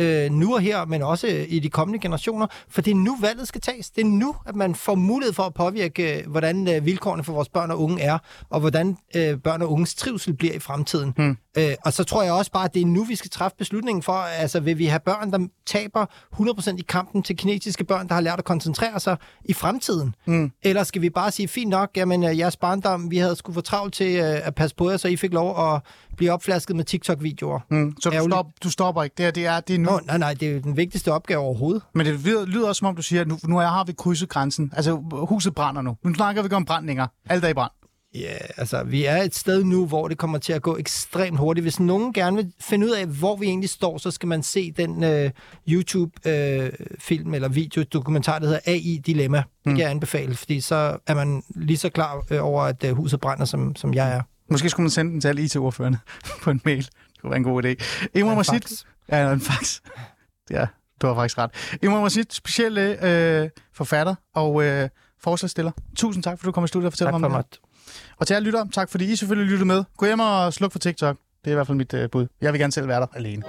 Speaker 4: øh, nu og her, men også i de kommende generationer, for det er nu valget skal tages. Det er nu, at man får mulighed for at påvirke, hvordan øh, vilkårene for vores børn og unge er, og hvordan øh, børn og unges trivsel bliver i fremtiden. Hmm. Øh, og så tror jeg også bare, at det er nu, vi skal træffe beslutningen for, altså vil vi have børn, der taber 100% i kampen til kinesiske børn, der har lært at koncentrere sig i fremtiden? Hmm. Eller skal vi bare sige, fint nok, jamen øh, jeres barndom, vi havde skulle få travlt til øh, at passe på jer, så I fik lov at blive opflasket med TikTok-videoer.
Speaker 3: Hmm. Så du, stop, du stopper ikke? Det, er, det, er, det er nu?
Speaker 4: Nå, nej, nej, det er den vigtigste opgave overhovedet.
Speaker 3: Men det lyder også som om, du siger, at nu, nu har vi krydset grænsen. Altså, huset brænder nu. Nu snakker vi ikke om brændninger. Alt er i brand.
Speaker 4: Ja, altså, vi er et sted nu, hvor det kommer til at gå ekstremt hurtigt. Hvis nogen gerne vil finde ud af, hvor vi egentlig står, så skal man se den øh, YouTube-film øh, eller video-dokumentar, der hedder AI Dilemma. Det kan jeg anbefale, fordi så er man lige så klar øh, over, at øh, huset brænder, som, som jeg er.
Speaker 3: Måske skulle man sende den til alle IT-ordførerne på en mail. Det kunne være en god idé.
Speaker 4: En
Speaker 3: Rashid... Ja, en fax. Ja, du har faktisk ret. Imran Rashid, specielle øh, forfatter og øh, forslagsstiller. Tusind tak, for du kom i studiet og fortalte
Speaker 4: Tak
Speaker 3: mig
Speaker 4: for
Speaker 3: om det.
Speaker 4: mig.
Speaker 3: Og til alle lytter, tak fordi I selvfølgelig lyttede med. Gå hjem og sluk for TikTok. Det er i hvert fald mit øh, bud. Jeg vil gerne selv være der alene.